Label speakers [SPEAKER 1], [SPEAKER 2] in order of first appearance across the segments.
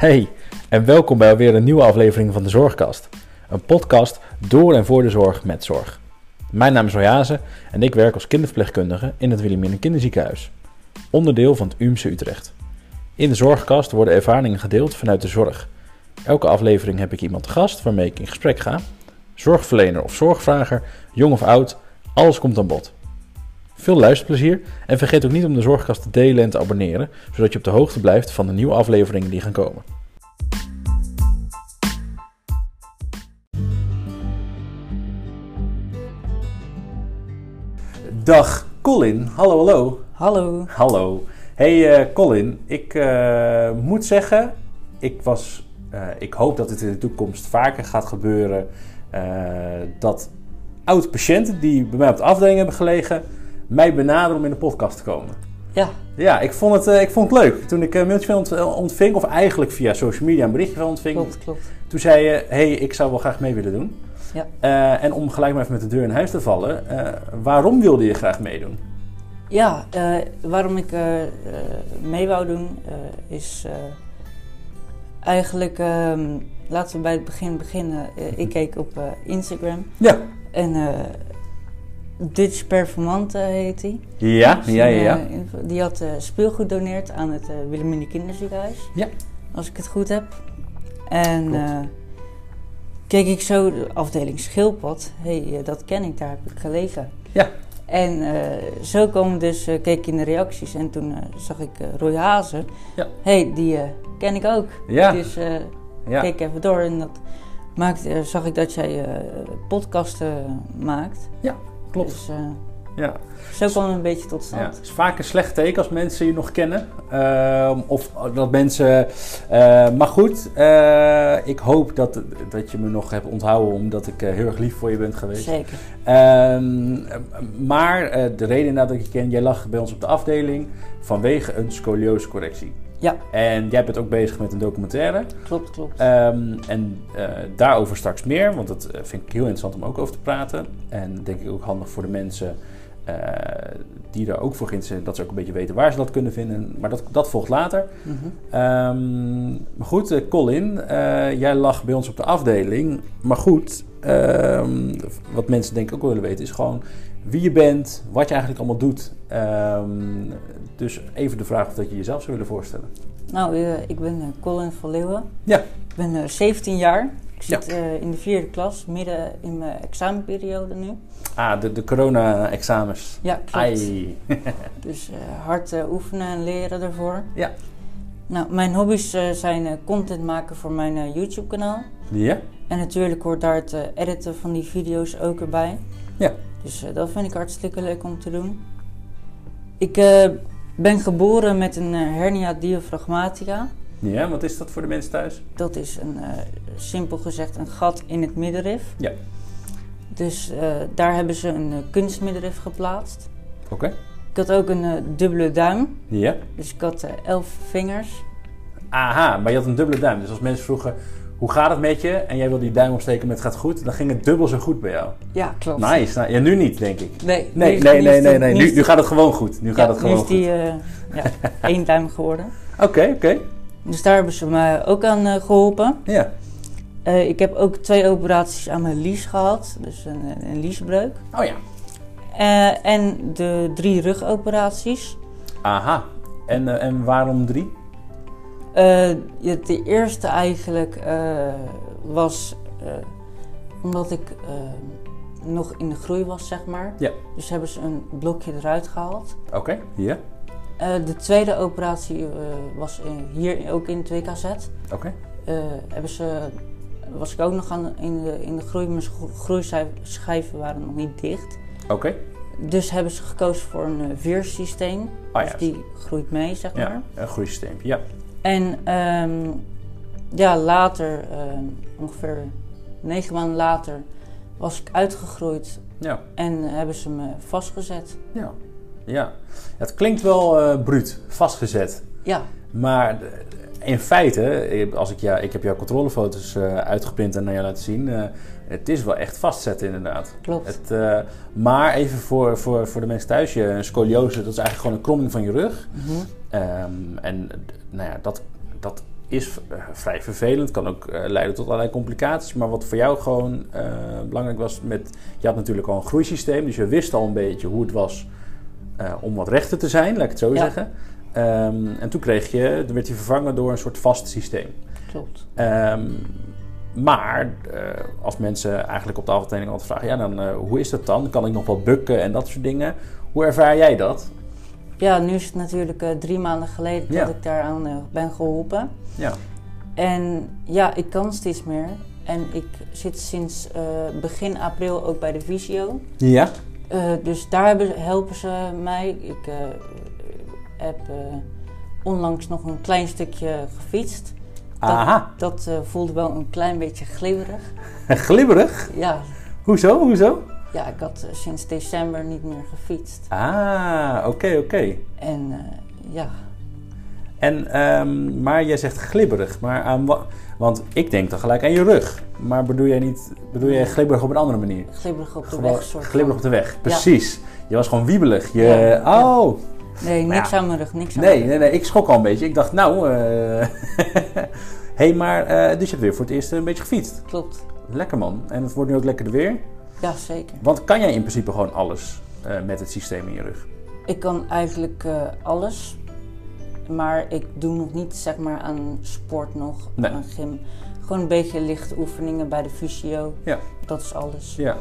[SPEAKER 1] Hey, en welkom bij alweer een nieuwe aflevering van de Zorgkast. Een podcast door en voor de zorg met zorg. Mijn naam is Royaze en ik werk als kinderverpleegkundige in het Wilhelmina Kinderziekenhuis. Onderdeel van het UMC Utrecht. In de Zorgkast worden ervaringen gedeeld vanuit de zorg. Elke aflevering heb ik iemand gast waarmee ik in gesprek ga. Zorgverlener of zorgvrager, jong of oud, alles komt aan bod. Veel luisterplezier en vergeet ook niet om de Zorgkast te delen en te abonneren, zodat je op de hoogte blijft van de nieuwe afleveringen die gaan komen. Dag Colin, hallo hallo.
[SPEAKER 2] Hallo.
[SPEAKER 1] Hallo. Hey eh, Colin, ik eh, moet zeggen, ik, was, eh, ik hoop dat het in de toekomst vaker gaat gebeuren eh, dat oud-patiënten die bij mij op de afdeling hebben gelegen, mij benaderen om in de podcast te komen.
[SPEAKER 2] Ja,
[SPEAKER 1] Ja, ik vond het, eh, ik vond het leuk. Toen ik een mailtje van ont- ontving, of eigenlijk via social media een berichtje van ontving,
[SPEAKER 2] klopt, klopt.
[SPEAKER 1] toen zei je, hey, ik zou wel graag mee willen doen.
[SPEAKER 2] Ja.
[SPEAKER 1] Eh, en om gelijk maar even met de deur in huis te vallen, eh, waarom wilde je graag meedoen?
[SPEAKER 2] Ja, eh, waarom ik eh, eh, mee wou doen eh, is eh, eigenlijk, ehm, laten we bij het begin beginnen. Eh, ik keek op eh, Instagram
[SPEAKER 1] Ja.
[SPEAKER 2] en eh Dutch Performante heet hij.
[SPEAKER 1] Ja, ja, ja, ja.
[SPEAKER 2] die had eh, speelgoed doneerd aan het uh, Wilhelmina Kinderziekenhuis.
[SPEAKER 1] Ja.
[SPEAKER 2] Als ik het goed heb. En eh, keek ik zo de afdeling Schildpad. Hé, hey, eh, dat ken ik, daar heb ik gelegen.
[SPEAKER 1] Ja.
[SPEAKER 2] En eh, zo kwam dus, eh, keek ik in de reacties en toen eh, zag ik eh, Roy Hazen.
[SPEAKER 1] Ja.
[SPEAKER 2] Hé, hey, die eh, ken ik ook.
[SPEAKER 1] Ja.
[SPEAKER 2] Dus eh
[SPEAKER 1] ja.
[SPEAKER 2] keek even door en dat maakte, eh, zag ik dat jij eh, podcasten maakt.
[SPEAKER 1] Klopt.
[SPEAKER 2] Dus eh,
[SPEAKER 1] Ja.
[SPEAKER 2] zo kwam het een beetje tot
[SPEAKER 1] Ja,
[SPEAKER 2] stand.
[SPEAKER 1] het is vaak een slecht teken als mensen je nog kennen. Ehm, of dat mensen. eh, maar goed, eh, ik hoop dat, dat je me nog hebt onthouden omdat ik heel erg lief voor je bent geweest.
[SPEAKER 2] Zeker.
[SPEAKER 1] Ehm, maar de reden dat ik je ken, jij lag bij ons op de afdeling vanwege een scoliosecorrectie.
[SPEAKER 2] Ja.
[SPEAKER 1] En jij bent ook bezig met een documentaire.
[SPEAKER 2] Klopt, klopt.
[SPEAKER 1] Ehm, en eh, daarover straks meer, want dat eh, vind ik heel interessant om ook over te praten. En denk ik ook handig voor de mensen eh, die daar ook voor geïnteresseerd zijn, dat ze ook een beetje weten waar ze dat kunnen vinden. Maar dat, dat volgt later.
[SPEAKER 2] Mhm.
[SPEAKER 1] Ehm, maar goed, Colin, jij lag bij ons op de afdeling. Maar goed, ehm, wat mensen denk ik ook wel willen weten is gewoon wie je bent, wat je eigenlijk allemaal doet. Ehm, dus even de vraag of dat je jezelf zou willen voorstellen.
[SPEAKER 2] Nou, eh, ik ben eh, Colin van Leeuwen.
[SPEAKER 1] Ja.
[SPEAKER 2] Ik ben eh, 17 jaar. Ik
[SPEAKER 1] Ja.
[SPEAKER 2] zit eh, in de vierde klas, midden in mijn examenperiode nu.
[SPEAKER 1] Ah, de, de corona-examens.
[SPEAKER 2] Ja, klopt. Dus eh, hard eh, oefenen en leren ervoor.
[SPEAKER 1] Ja.
[SPEAKER 2] Nou, mijn hobby's eh, zijn eh, content maken voor mijn eh, YouTube-kanaal.
[SPEAKER 1] Ja?
[SPEAKER 2] En natuurlijk hoort daar het eh, editen van die video's ook erbij.
[SPEAKER 1] Ja.
[SPEAKER 2] Dus eh, dat vind ik hartstikke leuk om te doen. Ik eh, ben geboren met een eh, hernia diaphragmatica.
[SPEAKER 1] Ja, wat is dat voor de mensen thuis?
[SPEAKER 2] Dat is een, simpel gezegd een gat in het middenrif.
[SPEAKER 1] Ja.
[SPEAKER 2] Dus daar hebben ze een eh, kunstmiddenrif geplaatst.
[SPEAKER 1] Oké.
[SPEAKER 2] Ik had ook een dubbele duim.
[SPEAKER 1] Ja.
[SPEAKER 2] Dus ik had elf vingers.
[SPEAKER 1] Aha, maar je had een dubbele duim. Dus als mensen vroegen, hoe gaat het met je? En jij wil die duim opsteken met gaat goed, dan ging het dubbel zo goed bij jou.
[SPEAKER 2] Ja, klopt.
[SPEAKER 1] Nice. Nou, ja, nu niet, denk ik.
[SPEAKER 2] Nee, nu
[SPEAKER 1] Nee, nee,
[SPEAKER 2] nu
[SPEAKER 1] nee, nee,
[SPEAKER 2] die-
[SPEAKER 1] nee.
[SPEAKER 2] nu
[SPEAKER 1] Nu, nu gaat het gewoon goed. Nu
[SPEAKER 2] ja,
[SPEAKER 1] gaat het
[SPEAKER 2] nu
[SPEAKER 1] gewoon
[SPEAKER 2] is die eh, ja, één duim geworden.
[SPEAKER 1] Oké, oké.
[SPEAKER 2] Dus daar hebben ze me ook aan eh, geholpen.
[SPEAKER 1] Ja.
[SPEAKER 2] Eh, ik heb ook twee operaties aan mijn lies gehad. Dus een, een liesbreuk.
[SPEAKER 1] Oh ja.
[SPEAKER 2] En de drie rugoperaties.
[SPEAKER 1] Aha. En, en waarom drie?
[SPEAKER 2] Eh, ja, de eerste eigenlijk eh, was eh, omdat ik nog in de groei was, zeg maar.
[SPEAKER 1] Ja.
[SPEAKER 2] Dus hebben ze een blokje eruit gehaald.
[SPEAKER 1] Oké. Ja.
[SPEAKER 2] Eh, de tweede operatie was in- hier ook in het WKZ.
[SPEAKER 1] Oké.
[SPEAKER 2] Hebben ze, was ik ook nog aan, in, de, in de groei. Mijn gro- groeischijven waren nog niet dicht.
[SPEAKER 1] Oké.
[SPEAKER 2] Dus hebben ze gekozen voor een veersysteem.
[SPEAKER 1] Ah
[SPEAKER 2] dus
[SPEAKER 1] ja.
[SPEAKER 2] die groeit mee, zeg maar.
[SPEAKER 1] Ja, een groeisysteem. Ja.
[SPEAKER 2] En ehm, ja, later, ehm, ongeveer negen maanden later, was ik uitgegroeid
[SPEAKER 1] Ja.
[SPEAKER 2] en hebben ze me vastgezet.
[SPEAKER 1] Ja. Ja. Het klinkt wel eh bruut, vastgezet.
[SPEAKER 2] Ja,
[SPEAKER 1] Maar de- in feite, eh, als ik, ja, ik heb jouw controlefoto's eh, uitgeprint en naar jou laten zien. eh, het is wel echt vastzetten inderdaad.
[SPEAKER 2] klopt.
[SPEAKER 1] Het, eh, maar even voor, voor, voor de mensen thuis, je, een scoliose, dat is eigenlijk gewoon een kromming van je rug.
[SPEAKER 2] Mhm.
[SPEAKER 1] Ehm, en nou ja, dat, dat is eh, vrij vervelend, kan ook eh, leiden tot allerlei complicaties. Maar wat voor jou gewoon belangrijk was, met, je had natuurlijk al een groeisysteem, dus je wist al een beetje hoe het was om wat rechter te zijn, laat ik het zo
[SPEAKER 2] Ja.
[SPEAKER 1] zeggen. Ehm, en toen kreeg je, werd je vervangen door een soort vast systeem.
[SPEAKER 2] Klopt.
[SPEAKER 1] Ehm, maar eh, als mensen eigenlijk op de altijd vragen, ja, dan eh, hoe is dat dan? Kan ik nog wel bukken en dat soort dingen? Hoe ervaar jij dat?
[SPEAKER 2] Ja, nu is het natuurlijk eh, drie maanden geleden
[SPEAKER 1] Ja.
[SPEAKER 2] dat ik daaraan ben geholpen.
[SPEAKER 1] Ja,
[SPEAKER 2] En ja, ik kan steeds meer. En ik zit sinds begin april ook bij de Visio.
[SPEAKER 1] ja?
[SPEAKER 2] Dus daar hebben, helpen ze mij. Ik heb onlangs nog een klein stukje gefietst. Dat,
[SPEAKER 1] Aha,
[SPEAKER 2] dat eh, voelde wel een klein beetje glibberig.
[SPEAKER 1] glibberig.
[SPEAKER 2] Ja,
[SPEAKER 1] Hoezo, hoezo?
[SPEAKER 2] ja ik had eh, sinds december niet meer gefietst.
[SPEAKER 1] Ah, oké, oké.
[SPEAKER 2] En eh, ja,
[SPEAKER 1] En, ehm, maar jij zegt glibberig, maar aan wa- Want ik denk dan gelijk aan je rug. Maar bedoel jij niet, bedoel jij glibberig op een andere manier?
[SPEAKER 2] glibberig op de
[SPEAKER 1] Gewoon
[SPEAKER 2] weg. Soort
[SPEAKER 1] glibberig op de weg, precies. Je was gewoon wiebelig. Je,
[SPEAKER 2] Ja,
[SPEAKER 1] oh,
[SPEAKER 2] Nee,
[SPEAKER 1] Maar
[SPEAKER 2] niks
[SPEAKER 1] ja.
[SPEAKER 2] aan mijn rug, niks aan
[SPEAKER 1] nee,
[SPEAKER 2] mijn
[SPEAKER 1] nee, nee, ik schrok al een beetje. Ik dacht, nou, eh hey, maar, eh, dus je hebt weer voor het eerst een beetje gefietst.
[SPEAKER 2] rug. Klopt.
[SPEAKER 1] Lekker man. En het wordt nu ook lekkerder weer.
[SPEAKER 2] Ja, zeker.
[SPEAKER 1] Want kan jij in principe gewoon alles eh, met het systeem in je rug?
[SPEAKER 2] Ik kan eigenlijk alles. Maar ik doe nog niet zeg maar aan sport nog,
[SPEAKER 1] Nee.
[SPEAKER 2] aan gym. Gewoon een beetje lichte oefeningen bij de fysio.
[SPEAKER 1] Ja.
[SPEAKER 2] Dat is alles.
[SPEAKER 1] Ja.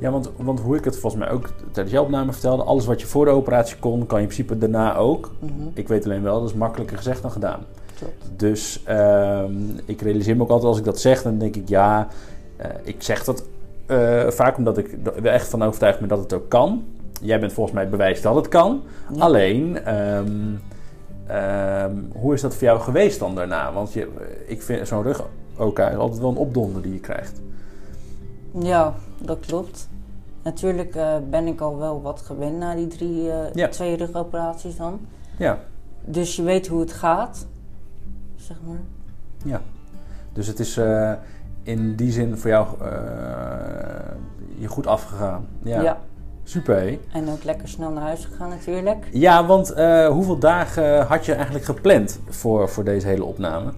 [SPEAKER 1] Ja, want, want hoe ik het volgens mij ook tijdens jouw opname vertelde, alles wat je voor de operatie kon, kan je in principe daarna ook.
[SPEAKER 2] Mhm,
[SPEAKER 1] Ik weet alleen wel, dat is makkelijker gezegd dan gedaan.
[SPEAKER 2] klopt.
[SPEAKER 1] Dus ehm, ik realiseer me ook altijd als ik dat zeg, dan denk ik ja, eh, ik zeg dat eh, vaak omdat ik er echt van overtuigd ben dat het ook kan. Jij bent volgens mij het bewijs dat het kan.
[SPEAKER 2] Ja.
[SPEAKER 1] Alleen, ehm, ehm, hoe is dat voor jou geweest dan daarna? Want je, ik vind zo'n rug ook altijd wel een opdonder die je krijgt.
[SPEAKER 2] Ja, dat klopt. Natuurlijk eh, ben ik al wel wat gewend na die drie, eh,
[SPEAKER 1] Ja.
[SPEAKER 2] twee rugoperaties dan.
[SPEAKER 1] Ja,
[SPEAKER 2] Dus je weet hoe het gaat, zeg maar.
[SPEAKER 1] ja. Dus het is eh, in die zin voor jou je goed afgegaan. Ja,
[SPEAKER 2] Ja.
[SPEAKER 1] super hé.
[SPEAKER 2] En ook lekker snel naar huis gegaan natuurlijk.
[SPEAKER 1] Ja, want hoeveel dagen had je eigenlijk gepland voor, voor deze hele opname?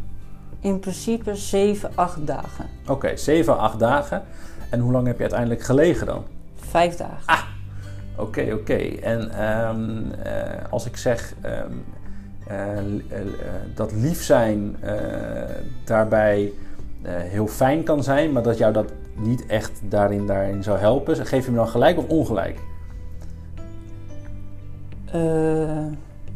[SPEAKER 2] In principe 7, 8 dagen.
[SPEAKER 1] Oké, 7 à 8 dagen. En hoe lang heb je uiteindelijk gelegen dan?
[SPEAKER 2] Vijf dagen.
[SPEAKER 1] Oké, oké. En ehm, eh, als ik zeg ehm, eh, eh, dat lief zijn daarbij heel fijn kan zijn, maar dat jou dat niet echt daarin, daarin zou helpen, geef je me dan gelijk of ongelijk?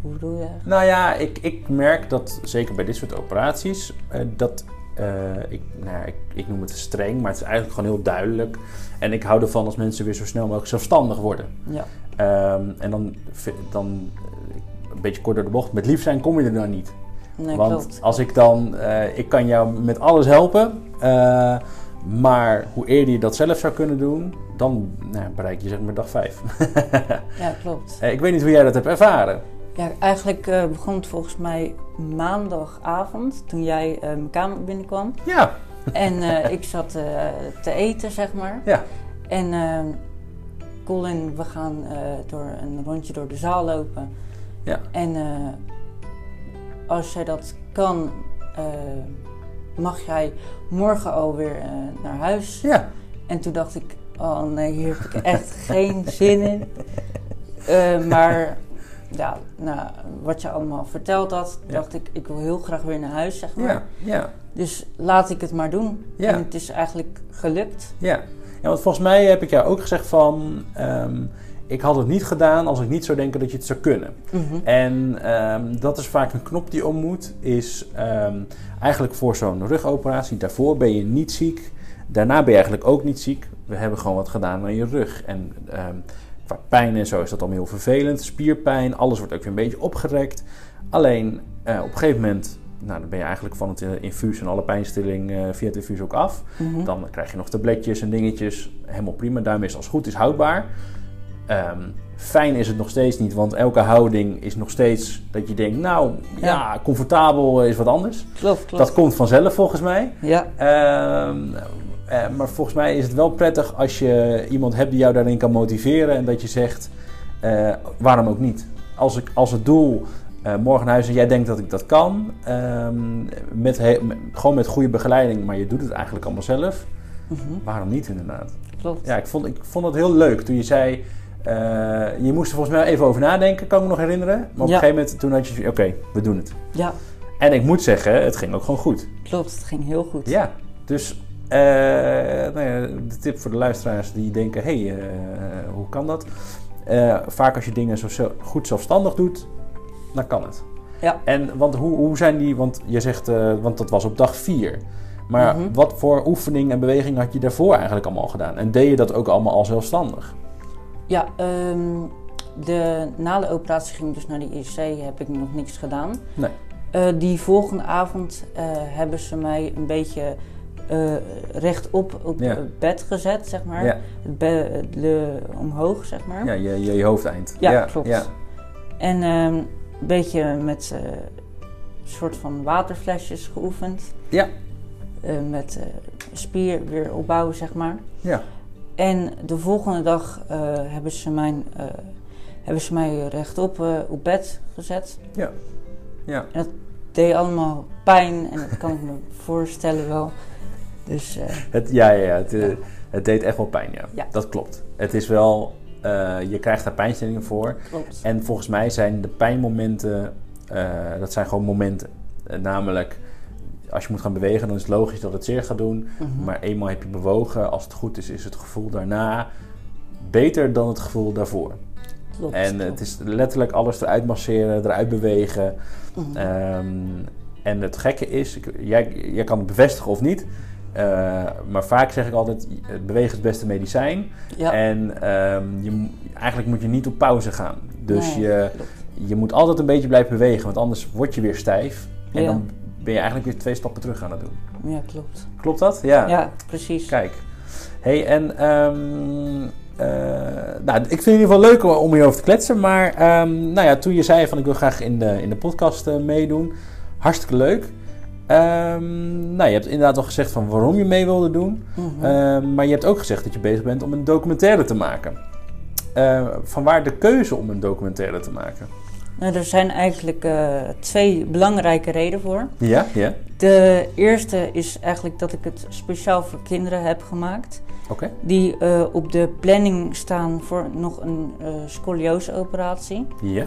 [SPEAKER 2] Hoe bedoel je?
[SPEAKER 1] Nou ja, ik, ik merk dat zeker bij dit soort operaties, dat eh, ik, nou ja, ik, ik noem het streng, maar het is eigenlijk gewoon heel duidelijk. En ik hou ervan als mensen weer zo snel mogelijk zelfstandig worden.
[SPEAKER 2] Ja.
[SPEAKER 1] Ehm, en dan, dan eh, een beetje kort door de bocht, met lief zijn kom je er dan niet.
[SPEAKER 2] Nee,
[SPEAKER 1] Want
[SPEAKER 2] klopt.
[SPEAKER 1] als ik dan, eh, ik kan jou met alles helpen, maar hoe eerder je dat zelf zou kunnen doen, dan nou, bereik je zeg maar dag vijf.
[SPEAKER 2] Ja, klopt.
[SPEAKER 1] Ik weet niet hoe jij dat hebt ervaren.
[SPEAKER 2] Ja, eigenlijk begon het volgens mij maandagavond toen jij eh, mijn kamer binnenkwam.
[SPEAKER 1] Ja,
[SPEAKER 2] En eh, ik zat eh, te eten, zeg maar.
[SPEAKER 1] ja,
[SPEAKER 2] En eh, Colin, we gaan door een rondje door de zaal lopen.
[SPEAKER 1] Ja.
[SPEAKER 2] En als jij dat kan, mag jij morgen alweer naar huis.
[SPEAKER 1] ja.
[SPEAKER 2] En toen dacht ik, oh nee, hier heb ik echt geen zin in. Maar ja, nou, wat je allemaal verteld had,
[SPEAKER 1] Ja.
[SPEAKER 2] dacht ik, ik wil heel graag weer naar huis, zeg maar.
[SPEAKER 1] Ja, ja,
[SPEAKER 2] Dus laat ik het maar doen.
[SPEAKER 1] Ja.
[SPEAKER 2] En het is eigenlijk gelukt.
[SPEAKER 1] ja. Ja, want volgens mij heb ik jou ook gezegd van... ehm, ik had het niet gedaan als ik niet zou denken dat je het zou kunnen.
[SPEAKER 2] Mhm.
[SPEAKER 1] En ehm, dat is vaak een knop die om moet. Is ehm, eigenlijk voor zo'n rugoperatie. Daarvoor ben je niet ziek. Daarna ben je eigenlijk ook niet ziek. We hebben gewoon wat gedaan aan je rug. En qua pijn en zo is dat allemaal heel vervelend. Spierpijn, alles wordt ook weer een beetje opgerekt. Alleen eh, op een gegeven moment... Nou, dan ben je eigenlijk van het eh, infuus en alle pijnstilling eh, via het infuus ook af.
[SPEAKER 2] Mhm.
[SPEAKER 1] Dan krijg je nog tabletjes en dingetjes. Helemaal prima. Daarmee is als het goed is houdbaar. Ehm, fijn is het nog steeds niet, want elke houding is nog steeds dat je denkt, nou ja,
[SPEAKER 2] Ja.
[SPEAKER 1] comfortabel is wat anders.
[SPEAKER 2] Klopt, klopt.
[SPEAKER 1] Dat komt vanzelf volgens mij.
[SPEAKER 2] Ja,
[SPEAKER 1] Ehm, eh, maar volgens mij is het wel prettig als je iemand hebt die jou daarin kan motiveren en dat je zegt, eh, waarom ook niet? Als, ik, als het doel Eh, morgen naar huis en jij denkt dat ik dat kan. Ehm, met he- met- gewoon met goede begeleiding, maar je doet het eigenlijk allemaal zelf.
[SPEAKER 2] Mhm,
[SPEAKER 1] Waarom niet inderdaad?
[SPEAKER 2] Klopt.
[SPEAKER 1] Ja, ik vond, ik vond het heel leuk toen je zei... je moest er volgens mij even over nadenken, kan ik me nog herinneren. Maar op
[SPEAKER 2] Ja.
[SPEAKER 1] een gegeven moment toen had je... Oké, we doen het.
[SPEAKER 2] Ja,
[SPEAKER 1] En ik moet zeggen, het ging ook gewoon goed.
[SPEAKER 2] klopt. Het ging heel goed.
[SPEAKER 1] Ja, dus eh, nou ja, de tip voor de luisteraars die denken: hé, hey, eh, hoe kan dat? Eh, vaak als je dingen zo goed zelfstandig doet, dan kan het.
[SPEAKER 2] Ja.
[SPEAKER 1] En want hoe, hoe zijn die, want je zegt, want dat was op dag 4. Maar
[SPEAKER 2] Mhm.
[SPEAKER 1] wat voor oefening en beweging had je daarvoor eigenlijk allemaal gedaan? En deed je dat ook allemaal al zelfstandig?
[SPEAKER 2] Ja, ehm, de, na de operatie ging ik dus naar de IC, heb ik nog niks gedaan.
[SPEAKER 1] Nee.
[SPEAKER 2] Die volgende avond hebben ze mij een beetje eh, rechtop op
[SPEAKER 1] Ja.
[SPEAKER 2] het bed gezet, zeg maar.
[SPEAKER 1] Ja,
[SPEAKER 2] Het be- de, omhoog, zeg maar.
[SPEAKER 1] ja je, je, je hoofdeind.
[SPEAKER 2] Ja, klopt.
[SPEAKER 1] Ja.
[SPEAKER 2] En ehm, een beetje met een soort van waterflesjes geoefend.
[SPEAKER 1] Ja.
[SPEAKER 2] Eh, met spier weer opbouwen, zeg maar.
[SPEAKER 1] Ja.
[SPEAKER 2] En de volgende dag hebben, ze mijn, hebben ze mij rechtop op bed gezet.
[SPEAKER 1] Ja. Ja.
[SPEAKER 2] En dat deed allemaal pijn en dat kan ik me voorstellen wel. Dus eh,
[SPEAKER 1] Het, ja, ja, ja, het, eh,
[SPEAKER 2] Ja.
[SPEAKER 1] het deed echt wel pijn, ja. Dat klopt. Het is wel, eh, je krijgt daar pijnstillingen voor.
[SPEAKER 2] klopt.
[SPEAKER 1] En volgens mij zijn de pijnmomenten, dat zijn gewoon momenten. Namelijk, als je moet gaan bewegen, dan is het logisch dat het zeer gaat doen.
[SPEAKER 2] Mhm.
[SPEAKER 1] Maar eenmaal heb je bewogen, als het goed is, is het gevoel daarna beter dan het gevoel daarvoor.
[SPEAKER 2] klopt,
[SPEAKER 1] En
[SPEAKER 2] klopt.
[SPEAKER 1] het is letterlijk alles eruit masseren, eruit bewegen.
[SPEAKER 2] Mhm.
[SPEAKER 1] Ehm, en het gekke is, jij, jij kan het bevestigen of niet. Eh, maar vaak zeg ik altijd, het bewegen is het beste medicijn.
[SPEAKER 2] ja,
[SPEAKER 1] En ehm, je, eigenlijk moet je niet op pauze gaan. Dus
[SPEAKER 2] nee,
[SPEAKER 1] je,
[SPEAKER 2] klopt.
[SPEAKER 1] je moet altijd een beetje blijven bewegen, want anders word je weer stijf. En
[SPEAKER 2] Ja.
[SPEAKER 1] dan ben je eigenlijk weer twee stappen terug aan het doen.
[SPEAKER 2] Ja, klopt.
[SPEAKER 1] Klopt dat? Ja.
[SPEAKER 2] Ja, precies.
[SPEAKER 1] Kijk. hey, en ehm, eh, nou, ik vind het in ieder geval leuk om hierover te kletsen. Maar ehm, nou ja, toen je zei van ik wil graag in de, in de podcast eh, meedoen, hartstikke leuk. Ehm, nou, je hebt inderdaad al gezegd van waarom je mee wilde doen.
[SPEAKER 2] Mhm.
[SPEAKER 1] Ehm, maar je hebt ook gezegd dat je bezig bent om een documentaire te maken. Eh vanwaar de keuze om een documentaire te maken?
[SPEAKER 2] Nou, er zijn eigenlijk eh, twee belangrijke redenen voor.
[SPEAKER 1] Ja, ja.
[SPEAKER 2] De eerste is eigenlijk dat ik het speciaal voor kinderen heb gemaakt.
[SPEAKER 1] Oké.
[SPEAKER 2] Die eh, op de planning staan voor nog een eh scolioseoperatie.
[SPEAKER 1] Ja.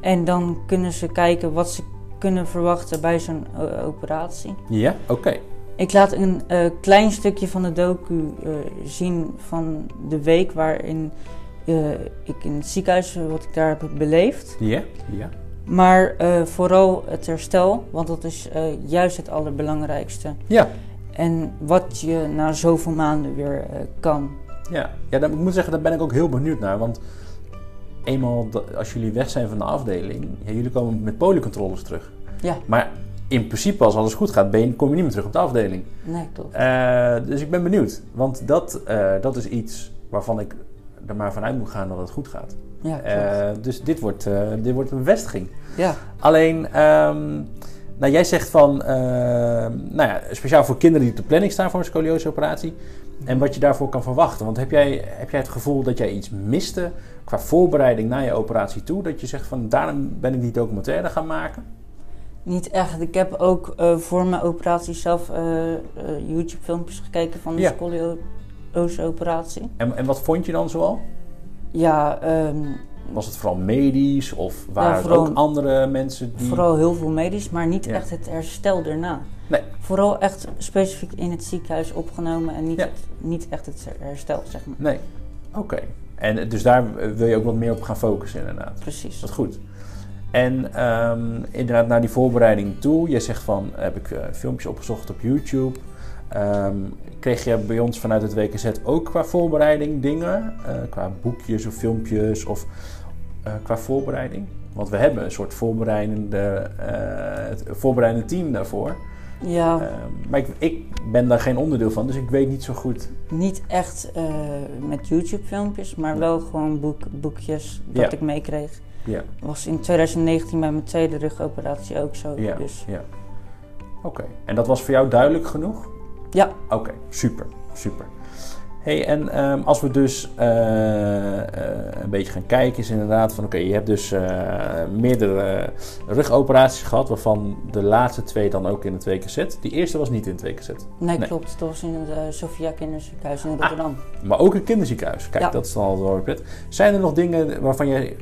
[SPEAKER 2] En dan kunnen ze kijken wat ze kunnen verwachten bij zo'n eh, operatie.
[SPEAKER 1] Ja, oké.
[SPEAKER 2] Ik laat een eh, klein stukje van de docu eh, zien van de week waarin ik in het ziekenhuis, wat ik daar heb beleefd.
[SPEAKER 1] Ja, ja.
[SPEAKER 2] Maar vooral het herstel, want dat is juist het allerbelangrijkste.
[SPEAKER 1] Ja,
[SPEAKER 2] En wat je na zoveel maanden weer kan.
[SPEAKER 1] ja. ja dan, ik moet zeggen, daar ben ik ook heel benieuwd naar. Want eenmaal als jullie weg zijn van de afdeling, ja, jullie komen met poliecontroles terug.
[SPEAKER 2] Ja,
[SPEAKER 1] Maar in principe, als alles goed gaat, ben je, kom je niet meer terug op de afdeling.
[SPEAKER 2] nee, klopt.
[SPEAKER 1] Eh, dus ik ben benieuwd. Want dat, eh, dat is iets waarvan ik er maar vanuit moet gaan dat het goed gaat.
[SPEAKER 2] Ja, klopt.
[SPEAKER 1] Eh, dus dit wordt, dit wordt een bevestiging.
[SPEAKER 2] ja.
[SPEAKER 1] Alleen, ehm, nou, jij zegt van, nou ja, speciaal voor kinderen die op de planning staan voor een scolioseoperatie. En wat je daarvoor kan verwachten. Want heb jij, heb jij het gevoel dat jij iets miste qua voorbereiding naar je operatie toe? Dat je zegt van, daarom ben ik die documentaire gaan maken?
[SPEAKER 2] Niet echt. Ik heb ook eh, voor mijn operatie zelf eh, eh, YouTube-filmpjes gekeken van de
[SPEAKER 1] Ja.
[SPEAKER 2] scolioseoperatie.
[SPEAKER 1] En, en wat vond je dan zoal?
[SPEAKER 2] Ja, ehm,
[SPEAKER 1] Was het vooral medisch of waren er
[SPEAKER 2] vooral-
[SPEAKER 1] ook andere mensen die...
[SPEAKER 2] vooral heel veel medisch, maar niet
[SPEAKER 1] Ja.
[SPEAKER 2] echt het herstel daarna.
[SPEAKER 1] Nee.
[SPEAKER 2] Vooral echt specifiek in het ziekenhuis opgenomen en niet,
[SPEAKER 1] Ja.
[SPEAKER 2] het, niet echt het herstel, zeg maar.
[SPEAKER 1] Nee. Oké. En dus daar wil je ook wat meer op gaan focussen inderdaad.
[SPEAKER 2] Precies.
[SPEAKER 1] Dat goed. En ehm, inderdaad, naar die voorbereiding toe. Je zegt van, heb ik eh, filmpjes opgezocht op YouTube. Ehm, kreeg je bij ons vanuit het WKZ ook qua voorbereiding dingen? Eh, qua boekjes of filmpjes of eh, qua voorbereiding? Want we hebben een soort voorbereidende, voorbereidende team daarvoor.
[SPEAKER 2] Ja,
[SPEAKER 1] Ehm, maar ik, ik ben daar geen onderdeel van, dus ik weet niet zo goed.
[SPEAKER 2] niet echt eh, met YouTube-filmpjes, maar wel gewoon boek, boekjes dat
[SPEAKER 1] Ja.
[SPEAKER 2] ik meekreeg.
[SPEAKER 1] Ja,
[SPEAKER 2] was in 2019 bij mijn tweede rugoperatie ook zo.
[SPEAKER 1] ja,
[SPEAKER 2] Dus
[SPEAKER 1] ja. Oké. En dat was voor jou duidelijk genoeg?
[SPEAKER 2] ja,
[SPEAKER 1] Oké, super, super. Hey, en ehm, als we dus eh, eh, een beetje gaan kijken, is inderdaad van oké, je hebt dus eh, meerdere rugoperaties gehad, waarvan de laatste twee dan ook in het WKZ. Die eerste was niet in het WKZ.
[SPEAKER 2] Nee,
[SPEAKER 1] Nee.
[SPEAKER 2] klopt. Dat was in het Sophia Kinderziekenhuis in
[SPEAKER 1] Ah.
[SPEAKER 2] Rotterdam.
[SPEAKER 1] Maar ook een kinderziekenhuis. Kijk,
[SPEAKER 2] Ja.
[SPEAKER 1] dat is dan al wel pret. Zijn er nog dingen waarvan jij,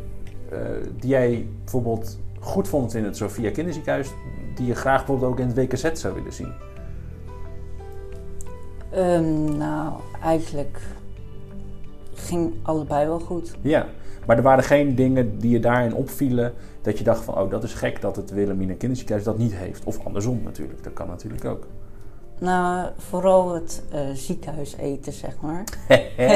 [SPEAKER 1] die jij bijvoorbeeld goed vond in het Sophia Kinderziekenhuis, die je graag bijvoorbeeld ook in het WKZ zou willen zien?
[SPEAKER 2] Ehm, nou, eigenlijk ging allebei wel goed.
[SPEAKER 1] Ja, maar er waren geen dingen die je daarin opvielen dat je dacht van, oh, dat is gek dat het Wilhelmina Kinderziekenhuis dat niet heeft. Of andersom natuurlijk, dat kan natuurlijk ook.
[SPEAKER 2] Nou, vooral het eh, ziekenhuis eten, zeg maar.
[SPEAKER 1] ja,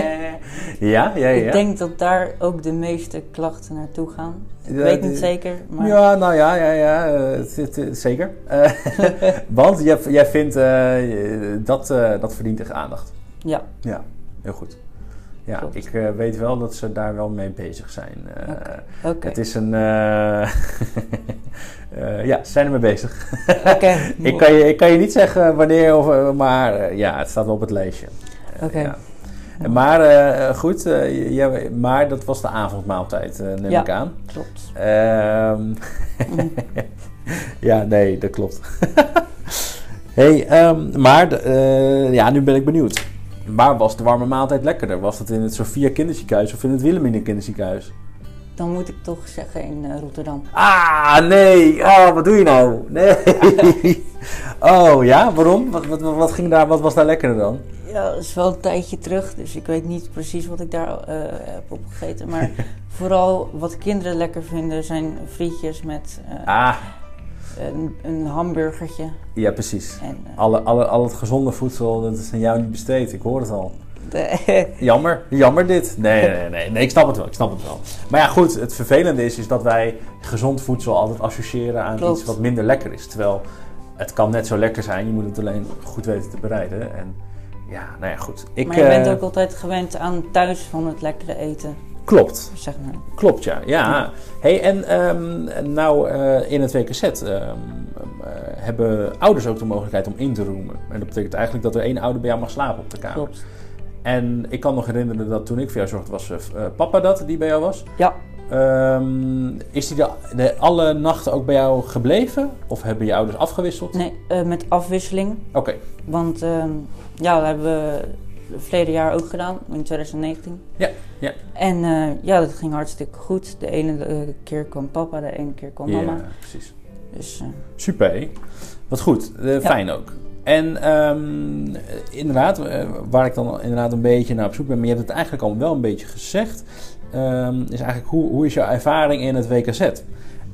[SPEAKER 1] ja, ja.
[SPEAKER 2] Ik denk dat daar ook de meeste klachten naartoe gaan. Ik
[SPEAKER 1] Ja,
[SPEAKER 2] weet niet zeker, maar
[SPEAKER 1] Ja, nou ja, ja, ja eh, het- het- het- zeker. Eh, want jij, jij vindt eh, dat, eh, dat verdient echt aandacht.
[SPEAKER 2] ja.
[SPEAKER 1] Ja, heel goed. Ja,
[SPEAKER 2] Klopt.
[SPEAKER 1] ik eh, weet wel dat ze daar wel mee bezig zijn. Eh.
[SPEAKER 2] Oké.
[SPEAKER 1] Het is een. eh, eh, ja, ze zijn ermee bezig.
[SPEAKER 2] Oké.
[SPEAKER 1] ik, kan je, ik kan je niet zeggen wanneer, of, eh, maar eh, ja, het staat wel op het lijstje.
[SPEAKER 2] Oké.
[SPEAKER 1] ja. Maar goed, ja, maar dat was de avondmaaltijd, eh, neem
[SPEAKER 2] Ja.
[SPEAKER 1] ik aan.
[SPEAKER 2] Klopt.
[SPEAKER 1] Ehm, ja, nee, dat klopt. hey, ehm, maar ja, nu ben ik benieuwd. Waar was de warme maaltijd lekkerder? Was dat in het Sophia Kinderziekenhuis of in het Wilhelmina Kinderziekenhuis?
[SPEAKER 2] Dan moet ik toch zeggen in eh, Rotterdam.
[SPEAKER 1] Ah, nee. Oh, wat doe je nou? Nee. Oh, ja? Waarom? Wat, wat, wat, ging daar, wat was daar lekkerder dan?
[SPEAKER 2] Ja, dat is wel een tijdje terug, dus ik weet niet precies wat ik daar eh, heb opgegeten. Maar vooral wat kinderen lekker vinden zijn frietjes met eh,
[SPEAKER 1] Ah,
[SPEAKER 2] een, een hamburgertje.
[SPEAKER 1] ja, precies.
[SPEAKER 2] En,
[SPEAKER 1] Alle, alle, al het gezonde voedsel, dat is aan jou niet besteed. Ik hoor het al. Jammer, jammer dit. Nee, nee, nee, nee, ik snap het wel, ik snap het wel. Maar ja, goed, het vervelende is, is dat wij gezond voedsel altijd associëren aan
[SPEAKER 2] Klopt.
[SPEAKER 1] iets wat minder lekker is. Terwijl het kan net zo lekker zijn, je moet het alleen goed weten te bereiden. En ja, nou ja, goed. Ik,
[SPEAKER 2] maar je bent
[SPEAKER 1] eh,
[SPEAKER 2] ook altijd gewend aan thuis van het lekkere eten,
[SPEAKER 1] Klopt,
[SPEAKER 2] zeg maar.
[SPEAKER 1] klopt ja. ja. Hey, en ehm, nou eh, in het WKZ ehm, eh, hebben ouders ook de mogelijkheid om in te roemen. En dat betekent eigenlijk dat er één ouder bij jou mag slapen op de kamer.
[SPEAKER 2] Klopt.
[SPEAKER 1] En ik kan nog herinneren dat toen ik voor jou zorgde, was eh, papa dat, die bij jou was.
[SPEAKER 2] Ja,
[SPEAKER 1] Ehm, is die de, de- alle nachten ook bij jou gebleven? Of hebben je ouders afgewisseld?
[SPEAKER 2] nee, eh, met afwisseling.
[SPEAKER 1] Oké,
[SPEAKER 2] Want ehm, ja, dat hebben we verleden jaar ook gedaan, in 2019.
[SPEAKER 1] Ja, ja.
[SPEAKER 2] En eh, ja, dat ging hartstikke goed. De ene eh, keer kwam papa, de ene keer kwam mama.
[SPEAKER 1] ja, precies.
[SPEAKER 2] Dus eh,
[SPEAKER 1] Super, hé. wat goed. Eh, Fijn ook. En ehm, inderdaad, eh, waar ik dan inderdaad een beetje naar op zoek ben, maar je hebt het eigenlijk al wel een beetje gezegd, ehm, is eigenlijk hoe, hoe is jouw ervaring in het WKZ?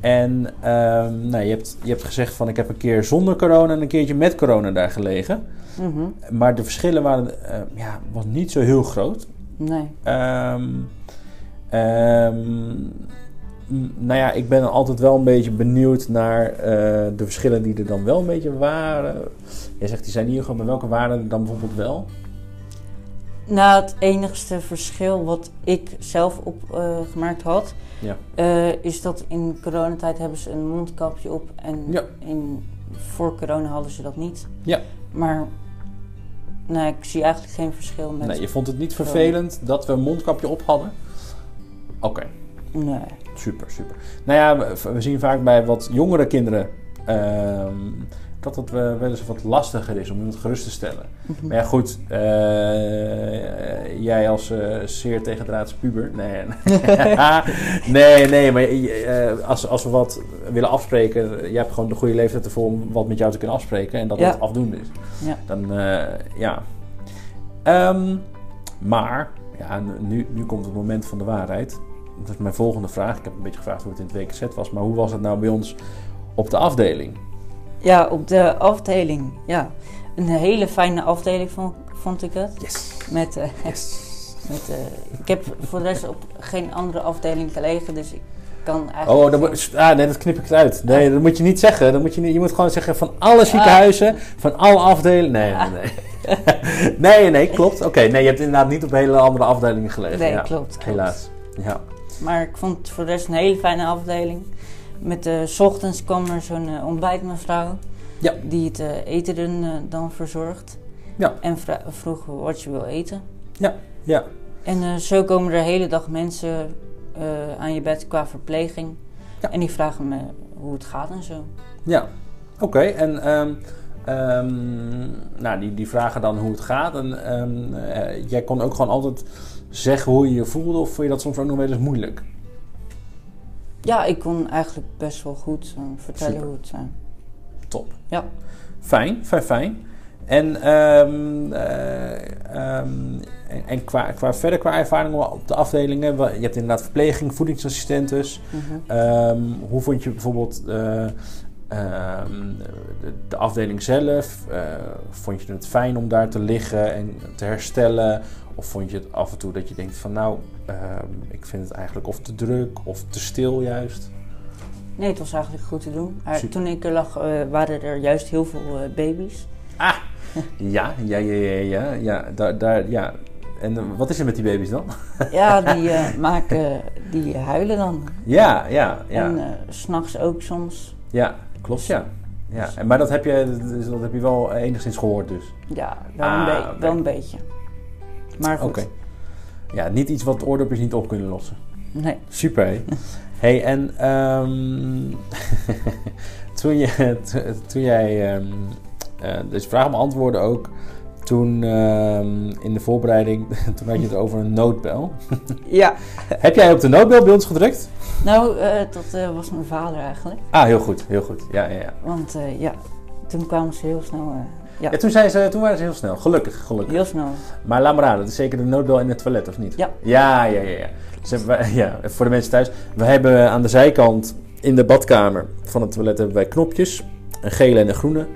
[SPEAKER 1] En ehm, nou, je, hebt, je hebt gezegd van ik heb een keer zonder corona en een keertje met corona daar gelegen.
[SPEAKER 2] mhm.
[SPEAKER 1] Maar de verschillen waren eh, ja, was niet zo heel groot.
[SPEAKER 2] nee.
[SPEAKER 1] Ehm, nou ja, ik ben altijd wel een beetje benieuwd naar eh, de verschillen die er dan wel een beetje waren. Jij zegt die zijn hier gewoon, maar welke waren er dan bijvoorbeeld wel?
[SPEAKER 2] Nou, het enigste verschil wat ik zelf opgemerkt had,
[SPEAKER 1] Ja.
[SPEAKER 2] eh, is dat in coronatijd hebben ze een mondkapje op en
[SPEAKER 1] Ja.
[SPEAKER 2] in, voor corona hadden ze dat niet.
[SPEAKER 1] Ja.
[SPEAKER 2] Maar nee, ik zie eigenlijk geen verschil met.
[SPEAKER 1] Nee, je vond het niet vervelend dat we een mondkapje op hadden? Oké.
[SPEAKER 2] Nee.
[SPEAKER 1] Super, super. Nou ja, we, we zien vaak bij wat jongere kinderen ehm, dat het eh, wel eens wat lastiger is om iemand gerust te stellen.
[SPEAKER 2] Mhm.
[SPEAKER 1] Maar ja, goed, eh, jij als eh, zeer tegendraads puber. Nee, nee, nee, maar als, als we wat willen afspreken, jij hebt gewoon de goede leeftijd ervoor om wat met jou te kunnen afspreken en dat
[SPEAKER 2] Ja.
[SPEAKER 1] dat afdoende is.
[SPEAKER 2] Ja.
[SPEAKER 1] Dan, ja. Ehm, maar, ja, nu, nu komt het moment van de waarheid. Dat is mijn volgende vraag. Ik heb een beetje gevraagd hoe het in het WKZ was, maar hoe was het nou bij ons op de afdeling?
[SPEAKER 2] Ja, op de afdeling. Ja, een hele fijne afdeling vond, vond ik het.
[SPEAKER 1] Yes.
[SPEAKER 2] Met, eh,
[SPEAKER 1] Yes.
[SPEAKER 2] met, eh, ik heb voor de rest op geen andere afdeling gelegen, dus ik kan eigenlijk...
[SPEAKER 1] Oh, moet, ah, nee, dat knip ik eruit. Nee, dat moet je niet zeggen. Dat moet je, niet, je moet gewoon zeggen van alle ziekenhuizen, van alle afdelingen. Nee, nee, nee. nee, nee, klopt. Oké, nee, je hebt inderdaad niet op hele andere afdelingen gelegen.
[SPEAKER 2] Nee,
[SPEAKER 1] ja,
[SPEAKER 2] klopt.
[SPEAKER 1] Helaas. Ja.
[SPEAKER 2] Maar ik vond het voor de rest een hele fijne afdeling. Met de s ochtends kwam er zo'n eh, ontbijtmevrouw.
[SPEAKER 1] Ja.
[SPEAKER 2] Die het eh, eten dan, eh, verzorgt.
[SPEAKER 1] Ja.
[SPEAKER 2] En vroeg wat je wil eten.
[SPEAKER 1] Ja, ja.
[SPEAKER 2] En eh, zo komen er de hele dag mensen eh, aan je bed qua verpleging.
[SPEAKER 1] Ja.
[SPEAKER 2] En die vragen me hoe het gaat en zo.
[SPEAKER 1] Ja, oké. En ehm, ehm, nou, die, die vragen dan hoe het gaat. En ehm, eh, jij kon ook gewoon altijd zeggen hoe je je voelde, of vond je dat soms ook nog wel eens moeilijk?
[SPEAKER 2] Ja, ik kon eigenlijk best wel goed eh, vertellen
[SPEAKER 1] Super.
[SPEAKER 2] hoe het zijn.
[SPEAKER 1] Top.
[SPEAKER 2] Ja.
[SPEAKER 1] Fijn, fijn, fijn. En, ehm, eh, ehm, en, en qua, qua verder qua ervaringen op de afdelingen, je hebt inderdaad verpleging, voedingsassistentes.
[SPEAKER 2] Mhm.
[SPEAKER 1] Ehm, hoe vond je bijvoorbeeld eh, de, de afdeling zelf? Eh, vond je het fijn om daar te liggen en te herstellen? Of vond je het af en toe dat je denkt van nou, ehm, ik vind het eigenlijk of te druk of te stil juist?
[SPEAKER 2] Nee, het was eigenlijk goed te doen.
[SPEAKER 1] Super.
[SPEAKER 2] toen ik er lag, eh, waren er juist heel veel eh, baby's.
[SPEAKER 1] Ah, ja, ja, ja, ja, ja, ja, daar, daar, ja. En eh, wat is er met die baby's dan?
[SPEAKER 2] Ja, die maken, die huilen dan.
[SPEAKER 1] Ja, ja, ja,
[SPEAKER 2] En s s'nachts ook soms.
[SPEAKER 1] ja, klopt, ja. ja. En, maar dat heb, je, dus dat heb je wel enigszins gehoord dus?
[SPEAKER 2] Ja, wel,
[SPEAKER 1] Ah,
[SPEAKER 2] een, be-
[SPEAKER 1] oké.
[SPEAKER 2] wel een beetje. Maar goed,
[SPEAKER 1] Oké. Ja, niet iets wat oordoppers niet op kunnen lossen.
[SPEAKER 2] nee.
[SPEAKER 1] Super, hé. hey, en ehm, toen, je, to- toen jij eh, deze vraag beantwoordde ook, toen ehm, in de voorbereiding, toen had je het over een noodbel.
[SPEAKER 2] Ja,
[SPEAKER 1] Heb jij op de noodbel bij ons gedrukt?
[SPEAKER 2] nou, eh, dat eh, was mijn vader eigenlijk.
[SPEAKER 1] Ah, heel goed, heel goed. Ja, ja, ja.
[SPEAKER 2] Want ja, toen kwamen ze heel snel. Eh, ja,
[SPEAKER 1] toen, ze, toen waren ze heel snel. Gelukkig, gelukkig.
[SPEAKER 2] heel snel.
[SPEAKER 1] Maar laat maar raden, dat is zeker de noodbel in het toilet, of niet?
[SPEAKER 2] Ja.
[SPEAKER 1] Ja, ja, ja. ja. Dus hebben wij- ja voor de mensen thuis. We hebben aan de zijkant in de badkamer van het toilet hebben wij knopjes. Een gele en een groene.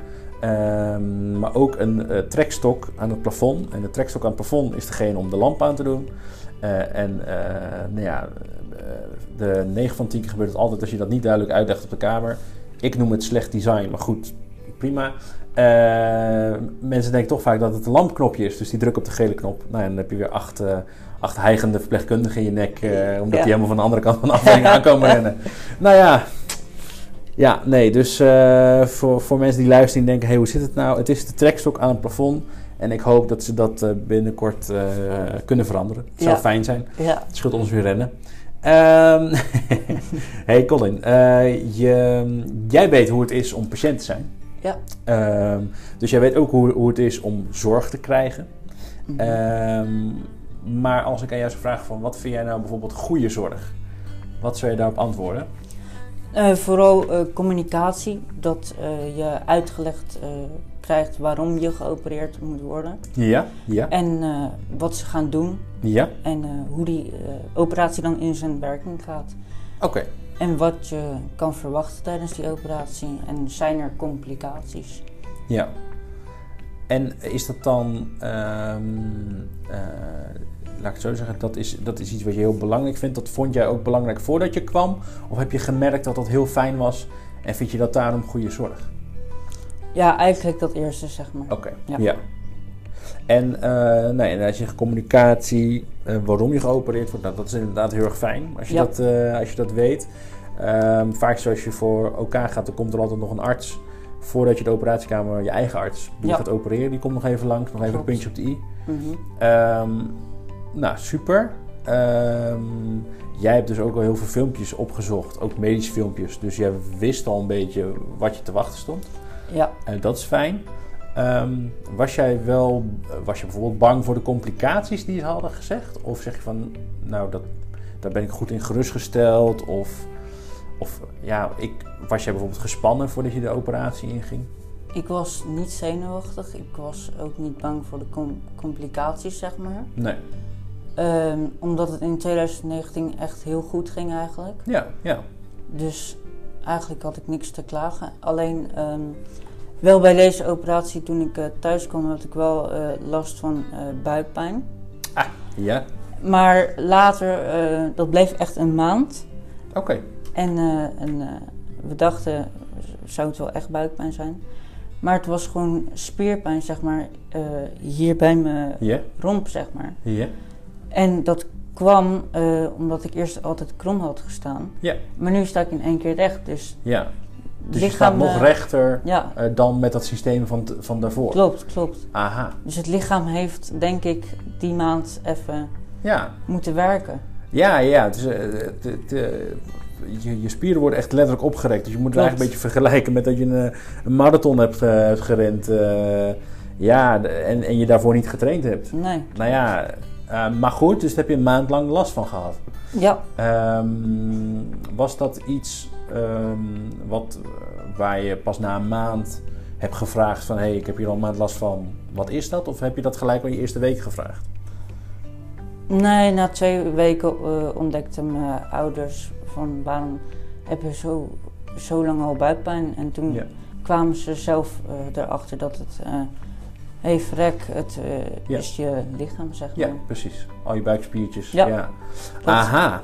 [SPEAKER 1] Ehm, maar ook een eh, trekstok aan het plafond. En de trekstok aan het plafond is degene om de lamp aan te doen. Eh, en eh, nou ja, eh, de 9 van 10 keer gebeurt het altijd als je dat niet duidelijk uitlegt op de kamer. Ik noem het slecht design, maar goed, prima. Eh, mensen denken toch vaak dat het een lampknopje is, dus die drukken op de gele knop. Nou ja, dan heb je weer acht, eh, acht hijgende verpleegkundigen in je nek, eh, omdat
[SPEAKER 2] Ja.
[SPEAKER 1] die helemaal van de andere kant van de afdeling aankomen rennen. Nou ja, ja, nee, dus voor, voor mensen die luisteren en denken, hey, hoe zit het nou? Het is de trekstok aan het plafond en ik hoop dat ze dat binnenkort kunnen veranderen. Het zou
[SPEAKER 2] Ja.
[SPEAKER 1] fijn zijn.
[SPEAKER 2] Ja,
[SPEAKER 1] Het scheelt ons weer rennen. Ehm hey Colin, je, jij weet hoe het is om patiënt te zijn.
[SPEAKER 2] Ja.
[SPEAKER 1] Ehm, dus jij weet ook hoe, hoe het is om zorg te krijgen.
[SPEAKER 2] mhm.
[SPEAKER 1] Ehm, maar als ik aan jou zou vragen van wat vind jij nou bijvoorbeeld goede zorg? Wat zou je daarop antwoorden?
[SPEAKER 2] Eh, vooral eh, communicatie, dat eh, je uitgelegd krijgt waarom je geopereerd moet worden.
[SPEAKER 1] Ja, ja,
[SPEAKER 2] En wat ze gaan doen
[SPEAKER 1] ja.
[SPEAKER 2] en hoe die operatie dan in zijn werking gaat.
[SPEAKER 1] Oké.
[SPEAKER 2] En wat je kan verwachten tijdens die operatie. En zijn er complicaties?
[SPEAKER 1] Ja. En is dat dan, ehm, eh, laat ik het zo zeggen, dat is, dat is iets wat je heel belangrijk vindt. Dat vond jij ook belangrijk voordat je kwam? Of heb je gemerkt dat dat heel fijn was en vind je dat daarom goede zorg?
[SPEAKER 2] Ja, eigenlijk dat eerste, zeg maar.
[SPEAKER 1] Oké, ja.
[SPEAKER 2] Ja.
[SPEAKER 1] En nee, en als je communicatie, uh, waarom je geopereerd wordt, nou, dat is inderdaad heel erg fijn als je,
[SPEAKER 2] Ja.
[SPEAKER 1] dat, uh, als je dat weet. Um, vaak zoals je voor OK gaat, dan komt er altijd nog een arts voordat je de operatiekamer, je eigen arts, die
[SPEAKER 2] Ja.
[SPEAKER 1] gaat opereren, die komt nog even langs, nog even een puntje op de i.
[SPEAKER 2] Mhm.
[SPEAKER 1] Um, nou, super. Um, jij hebt dus ook al heel veel filmpjes opgezocht, ook medische filmpjes. Dus jij wist al een beetje wat je te wachten stond.
[SPEAKER 2] Ja,
[SPEAKER 1] En dat is fijn. Um, was jij wel, was je bijvoorbeeld bang voor de complicaties die ze hadden gezegd? Of zeg je van, nou, dat, daar ben ik goed in gerustgesteld? Of, of ja, ik, was jij bijvoorbeeld gespannen voordat je de operatie inging?
[SPEAKER 2] ik was niet zenuwachtig. Ik was ook niet bang voor de com- complicaties, zeg maar.
[SPEAKER 1] Nee.
[SPEAKER 2] Ehm, omdat het in 2019 echt heel goed ging eigenlijk.
[SPEAKER 1] Ja, ja.
[SPEAKER 2] Dus eigenlijk had ik niks te klagen. Alleen ehm, wel bij deze operatie toen ik eh, thuis kwam had ik wel eh, last van eh, buikpijn.
[SPEAKER 1] Ja,
[SPEAKER 2] Maar later, dat bleef echt een maand.
[SPEAKER 1] oké.
[SPEAKER 2] En, en we dachten, zou het wel echt buikpijn zijn? Maar het was gewoon spierpijn, zeg maar, hier bij mijn romp, zeg maar.
[SPEAKER 1] ja.
[SPEAKER 2] En dat kwam omdat ik eerst altijd krom had gestaan.
[SPEAKER 1] Ja.
[SPEAKER 2] Maar nu sta ik in één keer recht, dus
[SPEAKER 1] Ja, Dus je staat nog
[SPEAKER 2] eh,
[SPEAKER 1] rechter
[SPEAKER 2] Ja,
[SPEAKER 1] eh, dan met dat systeem van, van daarvoor.
[SPEAKER 2] klopt, klopt.
[SPEAKER 1] Aha,
[SPEAKER 2] Dus het lichaam heeft, denk ik, die maand even
[SPEAKER 1] ja.
[SPEAKER 2] moeten werken.
[SPEAKER 1] Ja, ja. Het is, eh, het- het, je, je spieren worden echt letterlijk opgerekt. Dus je moet het eigenlijk een beetje vergelijken met dat je een, een marathon hebt, hebt gerend. ja, en, en je daarvoor niet getraind hebt.
[SPEAKER 2] Nee.
[SPEAKER 1] Nou ja, maar goed, dus daar heb je een maand lang last van gehad.
[SPEAKER 2] Ja,
[SPEAKER 1] Ehm, was dat iets ehm, wat, eh, waar je pas na een maand hebt gevraagd van... hé, hey, ik heb hier al een maand last van. Wat is dat? Of heb je dat gelijk al je eerste week gevraagd?
[SPEAKER 2] nee, na twee weken eh, ontdekten mijn ouders van waarom heb je zo, zo lang al buikpijn. En toen
[SPEAKER 1] Ja.
[SPEAKER 2] kwamen ze zelf eh, erachter dat het, eh hey vrek, het
[SPEAKER 1] Ja.
[SPEAKER 2] is je lichaam, zeg
[SPEAKER 1] Ja,
[SPEAKER 2] maar.
[SPEAKER 1] precies. Al je buikspiertjes.
[SPEAKER 2] Ja.
[SPEAKER 1] ja. Aha.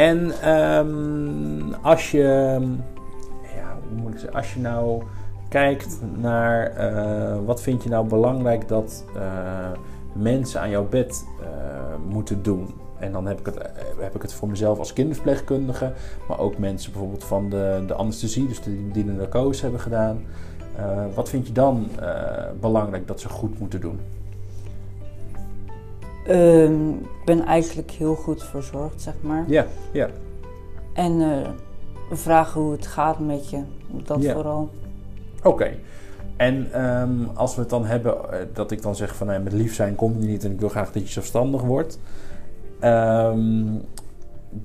[SPEAKER 1] En ehm, als je, ja, hoe moet ik zeggen, als je nou kijkt naar eh, wat vind je nou belangrijk dat eh, mensen aan jouw bed eh, moeten doen. En dan heb ik, het, heb ik het voor mezelf als kinderverpleegkundige, maar ook mensen bijvoorbeeld van de, de anesthesie, dus die, die de narcose hebben gedaan. Wat vind je dan belangrijk dat ze goed moeten doen?
[SPEAKER 2] Ehm, ik ben eigenlijk heel goed verzorgd, zeg maar.
[SPEAKER 1] Ja, ja.
[SPEAKER 2] En eh, vragen hoe het gaat met je, dat
[SPEAKER 1] Ja.
[SPEAKER 2] vooral.
[SPEAKER 1] Oké. En ehm, als we het dan hebben, eh, dat ik dan zeg van met lief zijn komt het niet en ik wil graag dat je zelfstandig wordt. Ehm,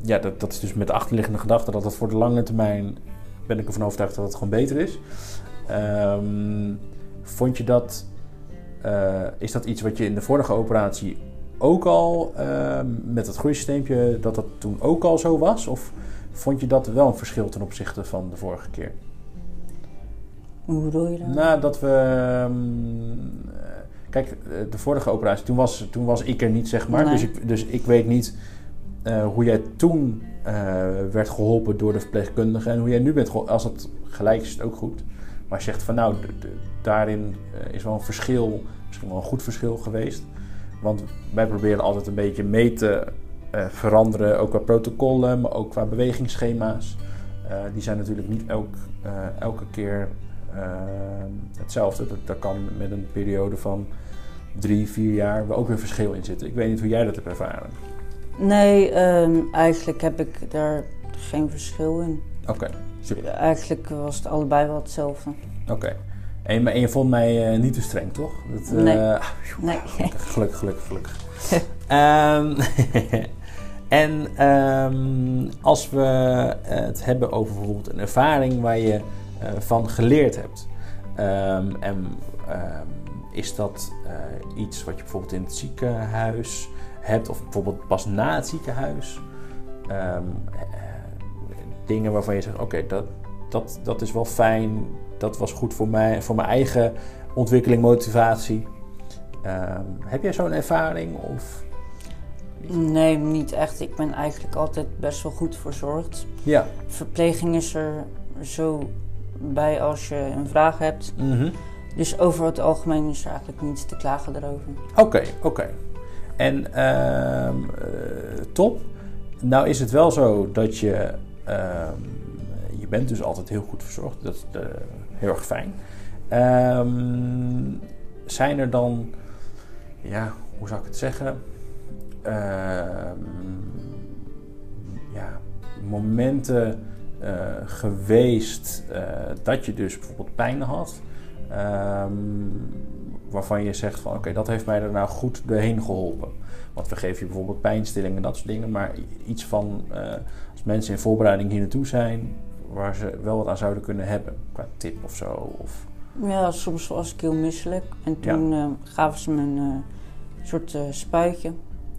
[SPEAKER 1] ja, dat, dat is dus met de achterliggende gedachte dat dat voor de lange termijn, ben ik ervan overtuigd dat het gewoon beter is. Ehm, vond je dat, eh, is dat iets wat je in de vorige operatie ook al, ehm, met het groeisysteempje, dat dat toen ook al zo was? Of vond je dat wel een verschil ten opzichte van de vorige keer?
[SPEAKER 2] Hoe bedoel je dat?
[SPEAKER 1] Nou, dat we. ehm, eh, kijk, eh, de vorige operatie, toen was, toen was ik er niet, zeg maar.
[SPEAKER 2] Nee.
[SPEAKER 1] Dus, ik, dus ik weet niet eh, hoe jij toen werd geholpen door de verpleegkundige en hoe jij nu bent geholpen. Als het gelijk is, is het ook goed. Maar je zegt van nou, daarin is wel een verschil, misschien wel een goed verschil geweest. Want wij proberen altijd een beetje mee te eh, veranderen, ook qua protocollen, maar ook qua bewegingsschema's. Eh, die zijn natuurlijk niet elk, eh, elke keer hetzelfde. Dat, kan met een periode van drie, vier jaar wel ook weer verschil in zitten. Ik weet niet hoe jij dat hebt ervaren.
[SPEAKER 2] Nee, ehm, eigenlijk heb ik daar geen verschil in.
[SPEAKER 1] Oké, super.
[SPEAKER 2] Eigenlijk was het allebei wel hetzelfde.
[SPEAKER 1] Oké. En, maar- en je vond mij eh, niet te streng, toch? Dat, eh,
[SPEAKER 2] Nee.
[SPEAKER 1] ah,
[SPEAKER 2] Nee.
[SPEAKER 1] Gelukkig, gelukkig, gelukkig. Ehm, en ehm, als we het hebben over bijvoorbeeld een ervaring waar je eh, van geleerd hebt. ehm, en is dat eh, iets wat je bijvoorbeeld in het ziekenhuis hebt, of bijvoorbeeld pas na het ziekenhuis? Eh, dingen waarvan je zegt: oké, dat, dat, dat is wel fijn, dat was goed voor mij, voor mijn eigen ontwikkeling, motivatie. Ehm, heb jij zo'n ervaring? Of...
[SPEAKER 2] Nee, niet echt. Ik ben eigenlijk altijd best wel goed verzorgd.
[SPEAKER 1] Ja.
[SPEAKER 2] Verpleging is er zo bij als je een vraag hebt.
[SPEAKER 1] Mhm.
[SPEAKER 2] Dus over het algemeen is er eigenlijk niets te klagen daarover.
[SPEAKER 1] Oké, oké. En ehm, eh, top. Nou is het wel zo dat je... ehm, je bent dus altijd heel goed verzorgd. Dat eh, heel erg fijn. Ehm, zijn er dan... Ja, hoe zou ik het zeggen? Ehm, ja, momenten eh, geweest eh, dat je dus bijvoorbeeld pijn had... Ehm, waarvan je zegt van oké, dat heeft mij er nou goed doorheen geholpen. Want we geven je bijvoorbeeld pijnstillingen en dat soort dingen, maar iets van eh, als mensen in voorbereiding hier naartoe zijn, waar ze wel wat aan zouden kunnen hebben, qua tip of zo. Of,
[SPEAKER 2] Ja, soms was ik heel misselijk. En toen eh, gaven ze me een eh, soort eh, spuitje.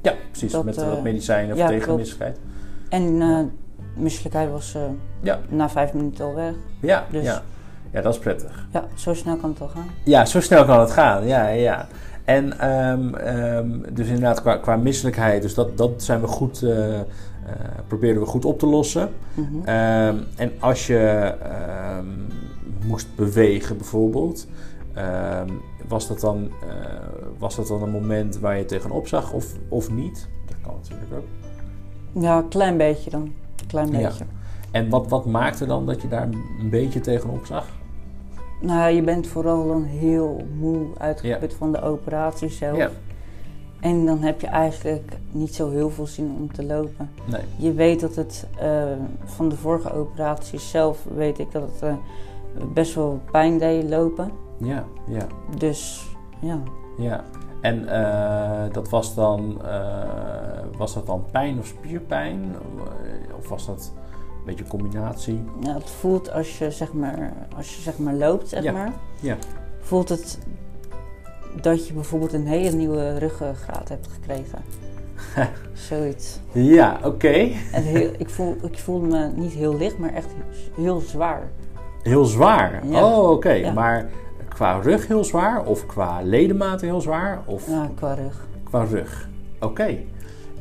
[SPEAKER 1] ja, precies,
[SPEAKER 2] Dat,
[SPEAKER 1] met wat medicijnen
[SPEAKER 2] ja,
[SPEAKER 1] tegen
[SPEAKER 2] klopt.
[SPEAKER 1] misselijkheid.
[SPEAKER 2] En misselijkheid was
[SPEAKER 1] Ja.
[SPEAKER 2] na vijf minuten al weg.
[SPEAKER 1] Ja,
[SPEAKER 2] Dus-
[SPEAKER 1] ja. ja, dat is prettig.
[SPEAKER 2] Ja, zo snel kan het al gaan.
[SPEAKER 1] Ja, zo snel kan het gaan. Ja, ja. En ehm, ehm, dus inderdaad qua, qua misselijkheid, dus dat, dat zijn we goed, eh, proberen we goed op te lossen.
[SPEAKER 2] Mhm.
[SPEAKER 1] Ehm, en als je ehm, moest bewegen bijvoorbeeld, ehm, was, dat dan, eh, was dat dan een moment waar je tegenop zag of, of niet? Dat kan natuurlijk ook.
[SPEAKER 2] Ja, een klein beetje dan. Klein
[SPEAKER 1] Ja.
[SPEAKER 2] beetje.
[SPEAKER 1] En wat, wat maakte dan dat je daar een beetje tegenop zag?
[SPEAKER 2] Nou, je bent vooral dan heel moe uitgeput van de operatie zelf.
[SPEAKER 1] Ja.
[SPEAKER 2] En dan heb je eigenlijk niet zo heel veel zin om te lopen.
[SPEAKER 1] Nee.
[SPEAKER 2] Je weet dat het eh, van de vorige operatie zelf weet ik dat het eh, best wel pijn deed lopen.
[SPEAKER 1] Ja, ja,
[SPEAKER 2] Dus ja.
[SPEAKER 1] ja. En eh, dat was dan, was dat dan pijn of spierpijn? Of was dat een beetje een combinatie?
[SPEAKER 2] ja, het voelt als je zeg maar, als je, zeg maar loopt, zeg
[SPEAKER 1] Ja.
[SPEAKER 2] maar,
[SPEAKER 1] Ja.
[SPEAKER 2] voelt het dat je bijvoorbeeld een hele nieuwe ruggengraat hebt gekregen. Zoiets.
[SPEAKER 1] Ja, oké.
[SPEAKER 2] En heel, ik, voel, ik voelde me niet heel licht, maar echt heel zwaar.
[SPEAKER 1] Heel zwaar.
[SPEAKER 2] Ja.
[SPEAKER 1] Oh, oké.
[SPEAKER 2] Ja.
[SPEAKER 1] Maar qua rug heel zwaar? Of qua ledematen heel zwaar? Of
[SPEAKER 2] Ja, qua rug.
[SPEAKER 1] qua rug? Oké.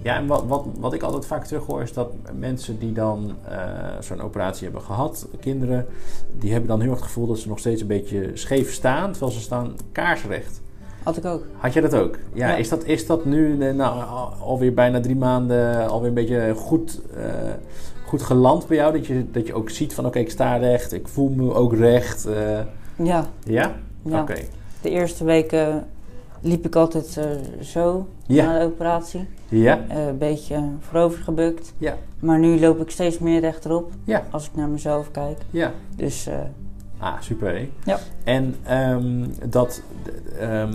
[SPEAKER 1] Ja, en wat, wat, wat ik altijd vaak terug hoor is dat mensen die dan eh, zo'n operatie hebben gehad, kinderen, die hebben dan heel erg het gevoel dat ze nog steeds een beetje scheef staan, terwijl ze staan kaarsrecht.
[SPEAKER 2] Had ik ook.
[SPEAKER 1] Had jij dat ook? Ja,
[SPEAKER 2] Ja.
[SPEAKER 1] Is, dat, is dat nu eh, nou, al- alweer bijna drie maanden alweer een beetje goed, eh, goed geland bij jou? Dat je, dat je ook ziet van oké, ik sta recht, ik voel me ook recht. eh,
[SPEAKER 2] Ja,
[SPEAKER 1] ja?
[SPEAKER 2] ja.
[SPEAKER 1] Oké.
[SPEAKER 2] de eerste weken liep ik altijd zo
[SPEAKER 1] Ja.
[SPEAKER 2] na de operatie.
[SPEAKER 1] Ja?
[SPEAKER 2] Een beetje voorover gebukt.
[SPEAKER 1] Ja.
[SPEAKER 2] Maar nu loop ik steeds meer rechterop
[SPEAKER 1] Ja.
[SPEAKER 2] als ik naar mezelf kijk.
[SPEAKER 1] Ja.
[SPEAKER 2] Dus
[SPEAKER 1] Ah, super.
[SPEAKER 2] Ja.
[SPEAKER 1] En ehm, dat, ehm,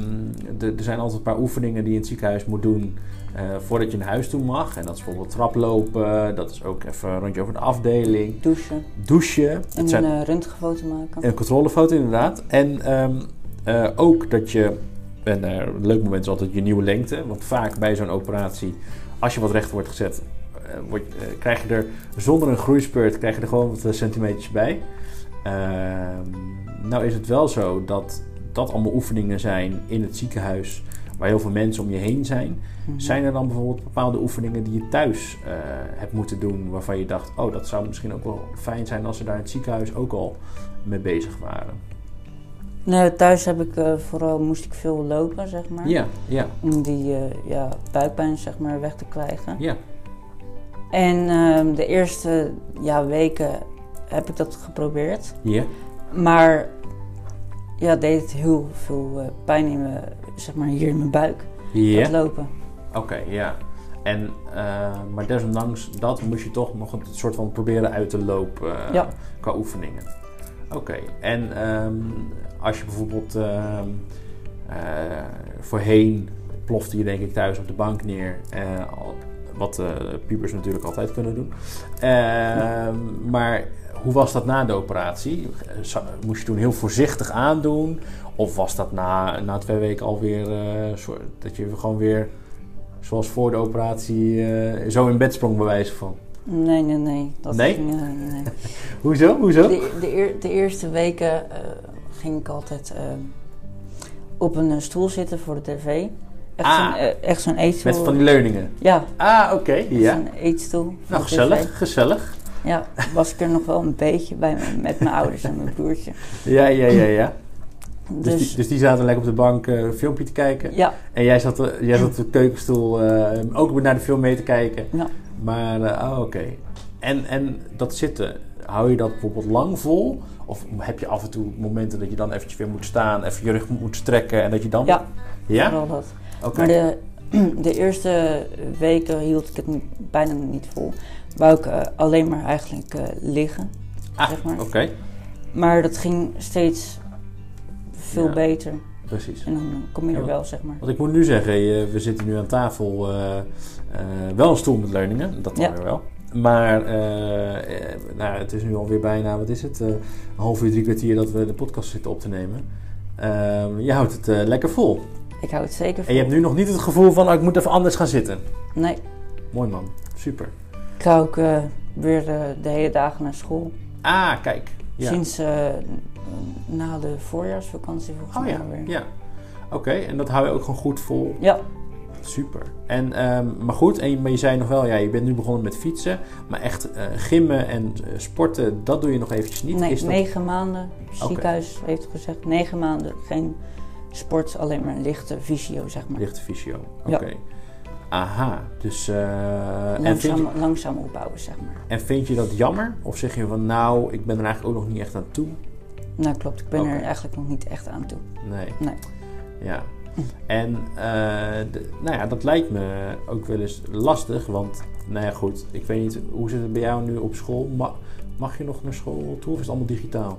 [SPEAKER 1] de- er zijn altijd een paar oefeningen die je in het ziekenhuis moet doen eh, voordat je naar huis toe mag. En dat is bijvoorbeeld traplopen, dat is ook even een rondje over de afdeling,
[SPEAKER 2] douchen
[SPEAKER 1] douchen.
[SPEAKER 2] en
[SPEAKER 1] zijn
[SPEAKER 2] een eh, röntgenfoto maken.
[SPEAKER 1] een controlefoto inderdaad. En ehm, eh, ook dat je, en een leuk moment is altijd je nieuwe lengte. Want vaak bij zo'n operatie, als je wat recht wordt gezet, word, krijg je er zonder een groeispurt krijg je er gewoon wat centimeters bij. Ehm, nou is het wel zo dat dat allemaal oefeningen zijn in het ziekenhuis waar heel veel mensen om je heen zijn.
[SPEAKER 2] Mhm.
[SPEAKER 1] Zijn er dan bijvoorbeeld bepaalde oefeningen die je thuis eh, hebt moeten doen waarvan je dacht, oh dat zou misschien ook wel fijn zijn als ze daar in het ziekenhuis ook al mee bezig waren?
[SPEAKER 2] Nee, thuis heb ik eh, vooral moest ik veel lopen, zeg maar.
[SPEAKER 1] Ja, ja,
[SPEAKER 2] Om die eh, ja, buikpijn zeg maar, weg te krijgen.
[SPEAKER 1] ja.
[SPEAKER 2] En ehm, de eerste ja, weken heb ik dat geprobeerd.
[SPEAKER 1] Ja,
[SPEAKER 2] Maar ja, deed het heel veel eh, pijn in me, zeg maar hier in mijn buik.
[SPEAKER 1] ja.
[SPEAKER 2] Dat lopen.
[SPEAKER 1] Oké, ja. En, eh, maar desondanks dat moest je toch nog een soort van proberen uit te lopen eh,
[SPEAKER 2] Ja.
[SPEAKER 1] qua oefeningen. Oké, en ehm, als je bijvoorbeeld ehm, eh, voorheen plofte je denk ik thuis op de bank neer, wat pubers natuurlijk altijd kunnen doen. Ehm, maar hoe was dat na de operatie? Moest je toen heel voorzichtig aandoen? Of was dat na, na twee weken alweer soort- dat je gewoon weer, zoals voor de operatie, eh, zo in bed sprong bij wijze van?
[SPEAKER 2] Nee, nee, nee. Dat
[SPEAKER 1] Nee?
[SPEAKER 2] Ging, eh, nee.
[SPEAKER 1] Hoezo? Hoezo?
[SPEAKER 2] De, de, eer- de eerste weken ging ik altijd op een stoel zitten voor de tv. Echt
[SPEAKER 1] Ah.
[SPEAKER 2] zo'n echt zo'n eetstoel.
[SPEAKER 1] Met van die leuningen.
[SPEAKER 2] Ja,
[SPEAKER 1] Ah, oké.
[SPEAKER 2] echt
[SPEAKER 1] ja.
[SPEAKER 2] zo'n eetstoel.
[SPEAKER 1] Nou, gezellig, gezellig.
[SPEAKER 2] Ja, was ik er nog wel een beetje bij me- met mijn ouders en mijn broertje.
[SPEAKER 1] Ja, ja, ja, ja. Dus,
[SPEAKER 2] Dus,
[SPEAKER 1] die, dus die zaten lekker op de bank eh, een filmpje te kijken.
[SPEAKER 2] ja,
[SPEAKER 1] En jij zat, eh, jij zat op de keukenstoel eh, ook naar de film mee te kijken.
[SPEAKER 2] ja.
[SPEAKER 1] Maar, oh, oké. En, en dat zitten, hou je dat bijvoorbeeld lang vol? Of heb je af en toe momenten dat je dan eventjes weer moet staan, even je rug moet strekken en dat je dan...
[SPEAKER 2] Ja,
[SPEAKER 1] Ja?
[SPEAKER 2] vooral dat. Maar de, de eerste weken hield ik het bijna niet vol. Wou ik eh, alleen maar eigenlijk eh, liggen.
[SPEAKER 1] Ah,
[SPEAKER 2] zeg maar.
[SPEAKER 1] oké.
[SPEAKER 2] Maar dat ging steeds veel
[SPEAKER 1] Ja.
[SPEAKER 2] beter.
[SPEAKER 1] Precies.
[SPEAKER 2] En dan kom je
[SPEAKER 1] Ja,
[SPEAKER 2] er wel, zeg maar.
[SPEAKER 1] Want ik moet nu zeggen, we zitten nu aan tafel, eh, wel een stoel met leuningen, dat dan
[SPEAKER 2] Ja.
[SPEAKER 1] weer wel. Maar nou, het is nu alweer bijna, wat is het, een half uur, drie kwartier dat we de podcast zitten op te nemen. Ehm, je houdt het lekker vol.
[SPEAKER 2] Ik hou het zeker
[SPEAKER 1] En
[SPEAKER 2] vol.
[SPEAKER 1] je hebt nu nog niet het gevoel van, oh, ik moet even anders gaan zitten.
[SPEAKER 2] Nee,
[SPEAKER 1] Mooi man, super.
[SPEAKER 2] Ik ga ook weer eh, de hele dagen naar school.
[SPEAKER 1] Ah, kijk. Ja.
[SPEAKER 2] Sinds eh, na de voorjaarsvakantie volgens
[SPEAKER 1] Oh
[SPEAKER 2] mij
[SPEAKER 1] ja,
[SPEAKER 2] alweer.
[SPEAKER 1] ja. Oké, en dat hou je ook gewoon goed vol.
[SPEAKER 2] Ja,
[SPEAKER 1] Super. En, ehm, maar goed, en, je- maar je zei nog wel, ja, je bent nu begonnen met fietsen. Maar echt eh, gimmen en sporten, dat doe je nog eventjes niet.
[SPEAKER 2] nee,
[SPEAKER 1] Is dat...
[SPEAKER 2] negen maanden. Ziekenhuis heeft gezegd negen maanden geen sport, alleen maar lichte visio, zeg maar.
[SPEAKER 1] Lichte fysio. Oké.
[SPEAKER 2] Ja.
[SPEAKER 1] Aha, dus... eh, en,
[SPEAKER 2] Langzaam,
[SPEAKER 1] je,
[SPEAKER 2] langzaam opbouwen, zeg maar.
[SPEAKER 1] en vind je dat jammer? Of zeg je van, nou, ik ben er eigenlijk ook nog niet echt aan toe?
[SPEAKER 2] Nou, klopt. Ik ben er eigenlijk nog niet echt aan toe.
[SPEAKER 1] Nee.
[SPEAKER 2] Nee.
[SPEAKER 1] Ja. En eh, de- nou ja, dat lijkt me ook wel eens lastig, want nou ja, goed, ik weet niet, hoe zit het bij jou nu op school? Ma- mag je nog naar school toe of is het allemaal digitaal?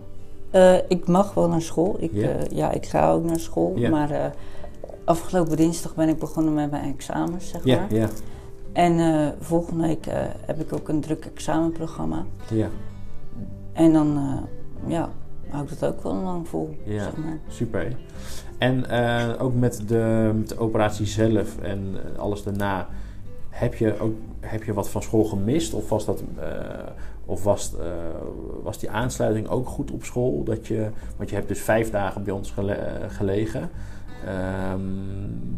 [SPEAKER 2] Eh, ik mag wel naar school. Ik,
[SPEAKER 1] Ja?
[SPEAKER 2] ja, ik ga ook naar school. Maar afgelopen dinsdag ben ik begonnen met mijn examens, zeg maar.
[SPEAKER 1] ja,
[SPEAKER 2] En eh, volgende week eh, heb ik ook een druk examenprogramma.
[SPEAKER 1] ja,
[SPEAKER 2] En dan eh, ja, hou ik dat ook wel lang vol,
[SPEAKER 1] Ja.
[SPEAKER 2] zeg maar.
[SPEAKER 1] super. En ook met de, met de operatie zelf en alles daarna, heb je, ook, heb je wat van school gemist? Of was, dat, of was, was die aansluiting ook goed op school? Dat je, want je hebt dus vijf dagen bij ons gele- gelegen. Ehm,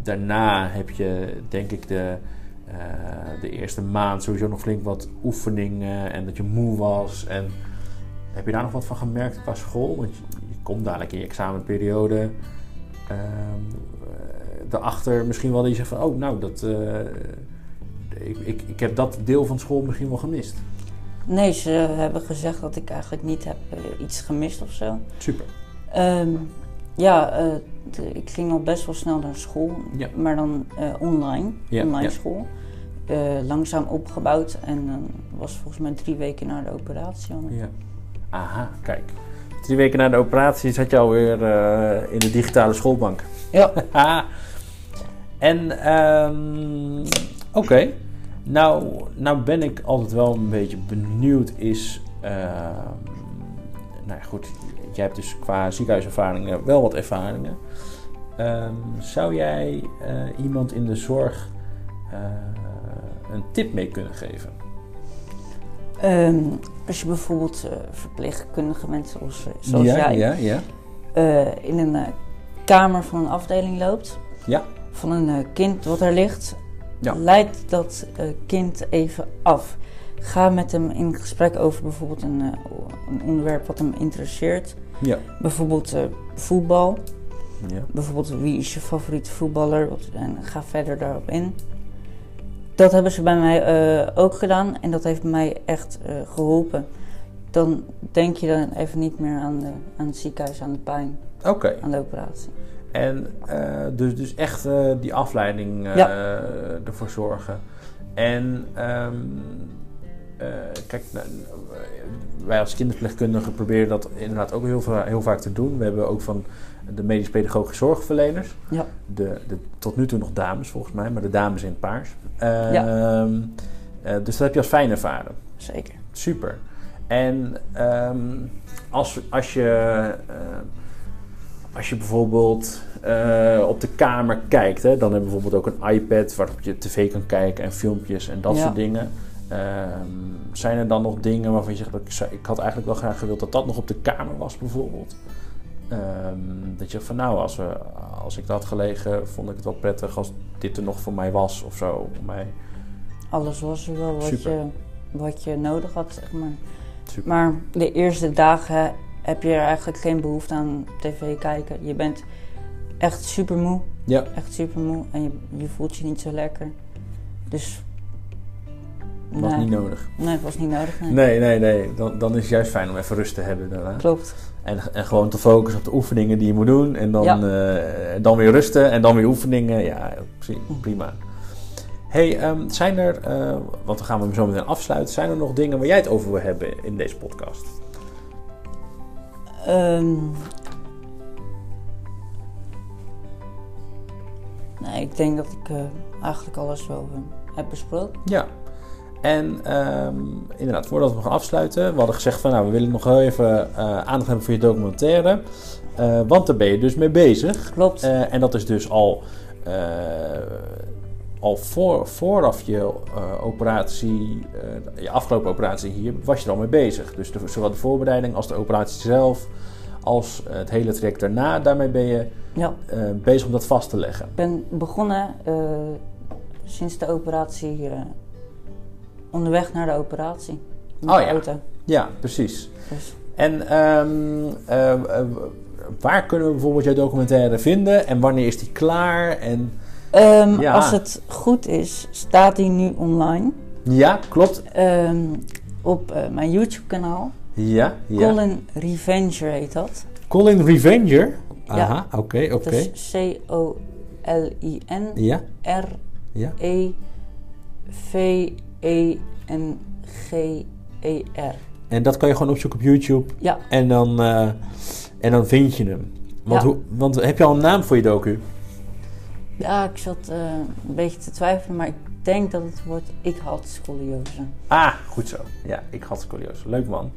[SPEAKER 1] daarna heb je, denk ik, de, eh, de eerste maand sowieso nog flink wat oefeningen en dat je moe was. En heb je daar nog wat van gemerkt qua school? Want je, je komt dadelijk in je examenperiode. ehm eh, daarachter misschien wel dat je zegt van, oh, nou, dat, eh, ik, ik, ik heb dat deel van school misschien wel gemist.
[SPEAKER 2] Nee, ze hebben gezegd dat ik eigenlijk niet heb iets gemist of zo.
[SPEAKER 1] Super.
[SPEAKER 2] Ehm, ja, eh, ik ging al best wel snel naar school,
[SPEAKER 1] Ja.
[SPEAKER 2] maar dan eh, online,
[SPEAKER 1] Ja,
[SPEAKER 2] online
[SPEAKER 1] ja.
[SPEAKER 2] school. Eh, langzaam opgebouwd en dan was volgens mij drie weken na de operatie al.
[SPEAKER 1] Ja. Aha, kijk. Drie weken na de operatie zat je alweer in de digitale schoolbank.
[SPEAKER 2] Ja.
[SPEAKER 1] en, ehm, oké. Nou, nou ben ik altijd wel een beetje benieuwd is... ehm, nou ja, goed. Jij hebt dus qua ziekenhuiservaringen wel wat ervaringen. Ehm, zou jij eh, iemand in de zorg eh, een tip mee kunnen geven?
[SPEAKER 2] Ehm, als je bijvoorbeeld eh, verpleegkundige mensen zoals, zoals
[SPEAKER 1] ja,
[SPEAKER 2] jij
[SPEAKER 1] ja, ja.
[SPEAKER 2] in een kamer van een afdeling loopt,
[SPEAKER 1] Ja.
[SPEAKER 2] van een kind wat er ligt,
[SPEAKER 1] Ja.
[SPEAKER 2] leid dat kind even af. Ga met hem in gesprek over bijvoorbeeld een, een onderwerp wat hem interesseert.
[SPEAKER 1] Ja.
[SPEAKER 2] Bijvoorbeeld eh, voetbal.
[SPEAKER 1] ja.
[SPEAKER 2] Bijvoorbeeld wie is je favoriete voetballer? En ga verder daarop in. Dat hebben ze bij mij eh, ook gedaan en dat heeft mij echt eh, geholpen. Dan denk je dan even niet meer aan, de, aan het ziekenhuis, aan de pijn,
[SPEAKER 1] Oké.
[SPEAKER 2] aan de operatie.
[SPEAKER 1] En eh, dus, dus echt eh, die afleiding eh,
[SPEAKER 2] Ja.
[SPEAKER 1] ervoor zorgen. En ehm, eh, kijk, nou, wij als kinderverpleegkundigen proberen dat inderdaad ook heel, va- heel vaak te doen. We hebben ook van de medisch pedagogische zorgverleners.
[SPEAKER 2] Ja.
[SPEAKER 1] De, de, tot nu toe nog dames volgens mij, maar de dames in het paars. Ehm, eh, dus dat heb je als fijn ervaren.
[SPEAKER 2] Zeker.
[SPEAKER 1] Super. En ehm, als, als, je, eh, als je bijvoorbeeld eh, op de kamer kijkt, hè, dan heb je bijvoorbeeld ook een iPad waarop je tv kan kijken en filmpjes en dat
[SPEAKER 2] Ja.
[SPEAKER 1] soort dingen. Ehm, zijn er dan nog dingen waarvan je zegt, dat ik, ik had eigenlijk wel graag gewild dat dat nog op de kamer was bijvoorbeeld? Ehm, dat je van nou, als, we, als ik dat had gelegen, vond ik het wel prettig als dit er nog voor mij was of zo. Mij,
[SPEAKER 2] Alles was er wel wat,
[SPEAKER 1] Super.
[SPEAKER 2] je, wat je nodig had, zeg maar.
[SPEAKER 1] super.
[SPEAKER 2] Maar de eerste dagen heb je er eigenlijk geen behoefte aan tv kijken. Je bent echt super moe.
[SPEAKER 1] Ja,
[SPEAKER 2] Echt super moe. En je, je voelt je niet zo lekker. Dus...
[SPEAKER 1] was
[SPEAKER 2] nee.
[SPEAKER 1] niet nodig.
[SPEAKER 2] Nee, het was niet nodig. Nee.
[SPEAKER 1] Nee, nee, nee. Dan, dan is het juist fijn om even rust te hebben daarna.
[SPEAKER 2] Klopt.
[SPEAKER 1] En, en gewoon te focussen op de oefeningen die je moet doen. En dan,
[SPEAKER 2] Ja.
[SPEAKER 1] eh, dan weer rusten en dan weer oefeningen. Ja, pri- prima. hey, ehm, zijn er, eh, want dan gaan we hem zo meteen afsluiten. Zijn er nog dingen waar jij het over wil hebben in deze podcast?
[SPEAKER 2] Ehm, nee, ik denk dat ik eh, eigenlijk alles wel heb besproken.
[SPEAKER 1] Ja. En ehm, inderdaad, voordat we gaan afsluiten, we hadden gezegd van nou, we willen nog heel even eh, aandacht hebben voor je documentaire. Eh, want daar ben je dus mee bezig.
[SPEAKER 2] Klopt.
[SPEAKER 1] Eh, en dat is dus al, al voor, vooraf je operatie, je afgelopen operatie hier, was je er al mee bezig. Dus de, zowel de voorbereiding als de operatie zelf, als het hele traject daarna, daarmee ben je
[SPEAKER 2] ja,
[SPEAKER 1] bezig om dat vast te leggen.
[SPEAKER 2] ik ben begonnen sinds de operatie, eh, onderweg naar de operatie.
[SPEAKER 1] Oh
[SPEAKER 2] de
[SPEAKER 1] ja.
[SPEAKER 2] auto.
[SPEAKER 1] Ja, precies.
[SPEAKER 2] Dus,
[SPEAKER 1] En ehm, eh, eh, waar kunnen we bijvoorbeeld jouw documentaire vinden en wanneer is die klaar? En
[SPEAKER 2] Ehm,
[SPEAKER 1] Ja.
[SPEAKER 2] Als het goed is, staat die nu online
[SPEAKER 1] Ja, klopt.
[SPEAKER 2] Ehm, op eh, mijn YouTube-kanaal.
[SPEAKER 1] Ja, ja.
[SPEAKER 2] Colin Revenger heet dat.
[SPEAKER 1] Colin Revenger. Aha, oké, oké.
[SPEAKER 2] Dat is C-O-L-I-N E. R-E-V-E-N-G-E-R.
[SPEAKER 1] En dat kan je gewoon opzoeken op YouTube
[SPEAKER 2] Ja,
[SPEAKER 1] en dan, eh, en dan vind je hem. Want,
[SPEAKER 2] Ja.
[SPEAKER 1] hoe, want heb je al een naam voor je docu?
[SPEAKER 2] ja, ik zat eh, een beetje te twijfelen, maar ik denk dat het wordt Ik had scoliose.
[SPEAKER 1] Ah, goed zo. Ja, ik had scoliose. Leuk man.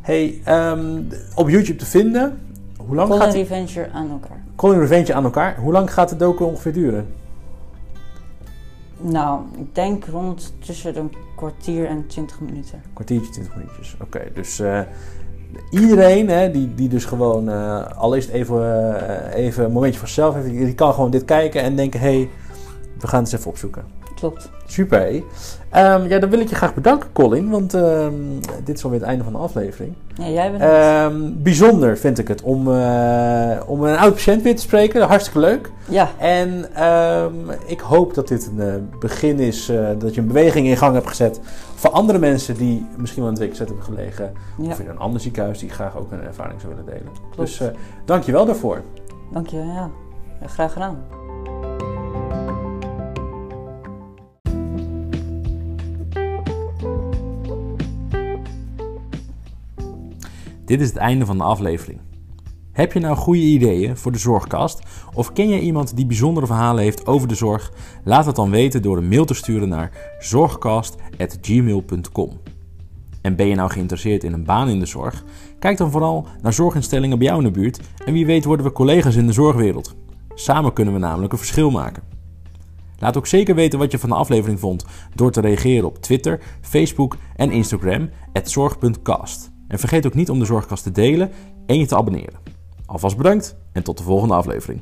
[SPEAKER 1] Hey, ehm, op YouTube te vinden. Hoe lang
[SPEAKER 2] Colin
[SPEAKER 1] gaat die...
[SPEAKER 2] Revenger aan elkaar.
[SPEAKER 1] Colin Revenge aan elkaar. Hoe lang gaat de docu ongeveer duren?
[SPEAKER 2] Nou, ik denk rond tussen een kwartier en 20 minuten.
[SPEAKER 1] Kwartiertje, 20 minuutjes. Oké, dus eh, iedereen hè, die, die dus gewoon, eh, al is het even, eh, even een momentje voor zichzelf heeft, die die kan gewoon dit kijken en denken, hé, hey, we gaan het eens even opzoeken.
[SPEAKER 2] Klopt.
[SPEAKER 1] Super. hé. Ehm, ja, dan wil ik je graag bedanken, Colin, want ehm, dit is alweer het einde van de aflevering.
[SPEAKER 2] Ja, jij bent.
[SPEAKER 1] Ehm, bijzonder vind ik het om, eh, om een oud patiënt weer te spreken. Hartstikke leuk.
[SPEAKER 2] Ja,
[SPEAKER 1] En ik hoop dat dit een eh, begin is, eh, dat je een beweging in gang hebt gezet voor andere mensen die misschien wel in het WKZ hebben gelegen.
[SPEAKER 2] ja.
[SPEAKER 1] Of in een ander ziekenhuis die graag ook een ervaring zou willen delen.
[SPEAKER 2] Klopt.
[SPEAKER 1] Dus dank je wel daarvoor.
[SPEAKER 2] dank je. Ja. Ja, graag gedaan.
[SPEAKER 1] Dit is het einde van de aflevering. Heb je nou goede ideeën voor de Zorgkast? Of ken je iemand die bijzondere verhalen heeft over de zorg? Laat het dan weten door een mail te sturen naar zorgkast.gmail.com. En ben je nou geïnteresseerd in een baan in de zorg? Kijk dan vooral naar zorginstellingen bij jou in de buurt en wie weet worden we collega's in de zorgwereld. Samen kunnen we namelijk een verschil maken. Laat ook zeker weten wat je van de aflevering vond door te reageren op Twitter, Facebook en Instagram zorg.cast. En vergeet ook niet om de Zorgkast te delen en je te abonneren. Alvast bedankt en tot de volgende aflevering.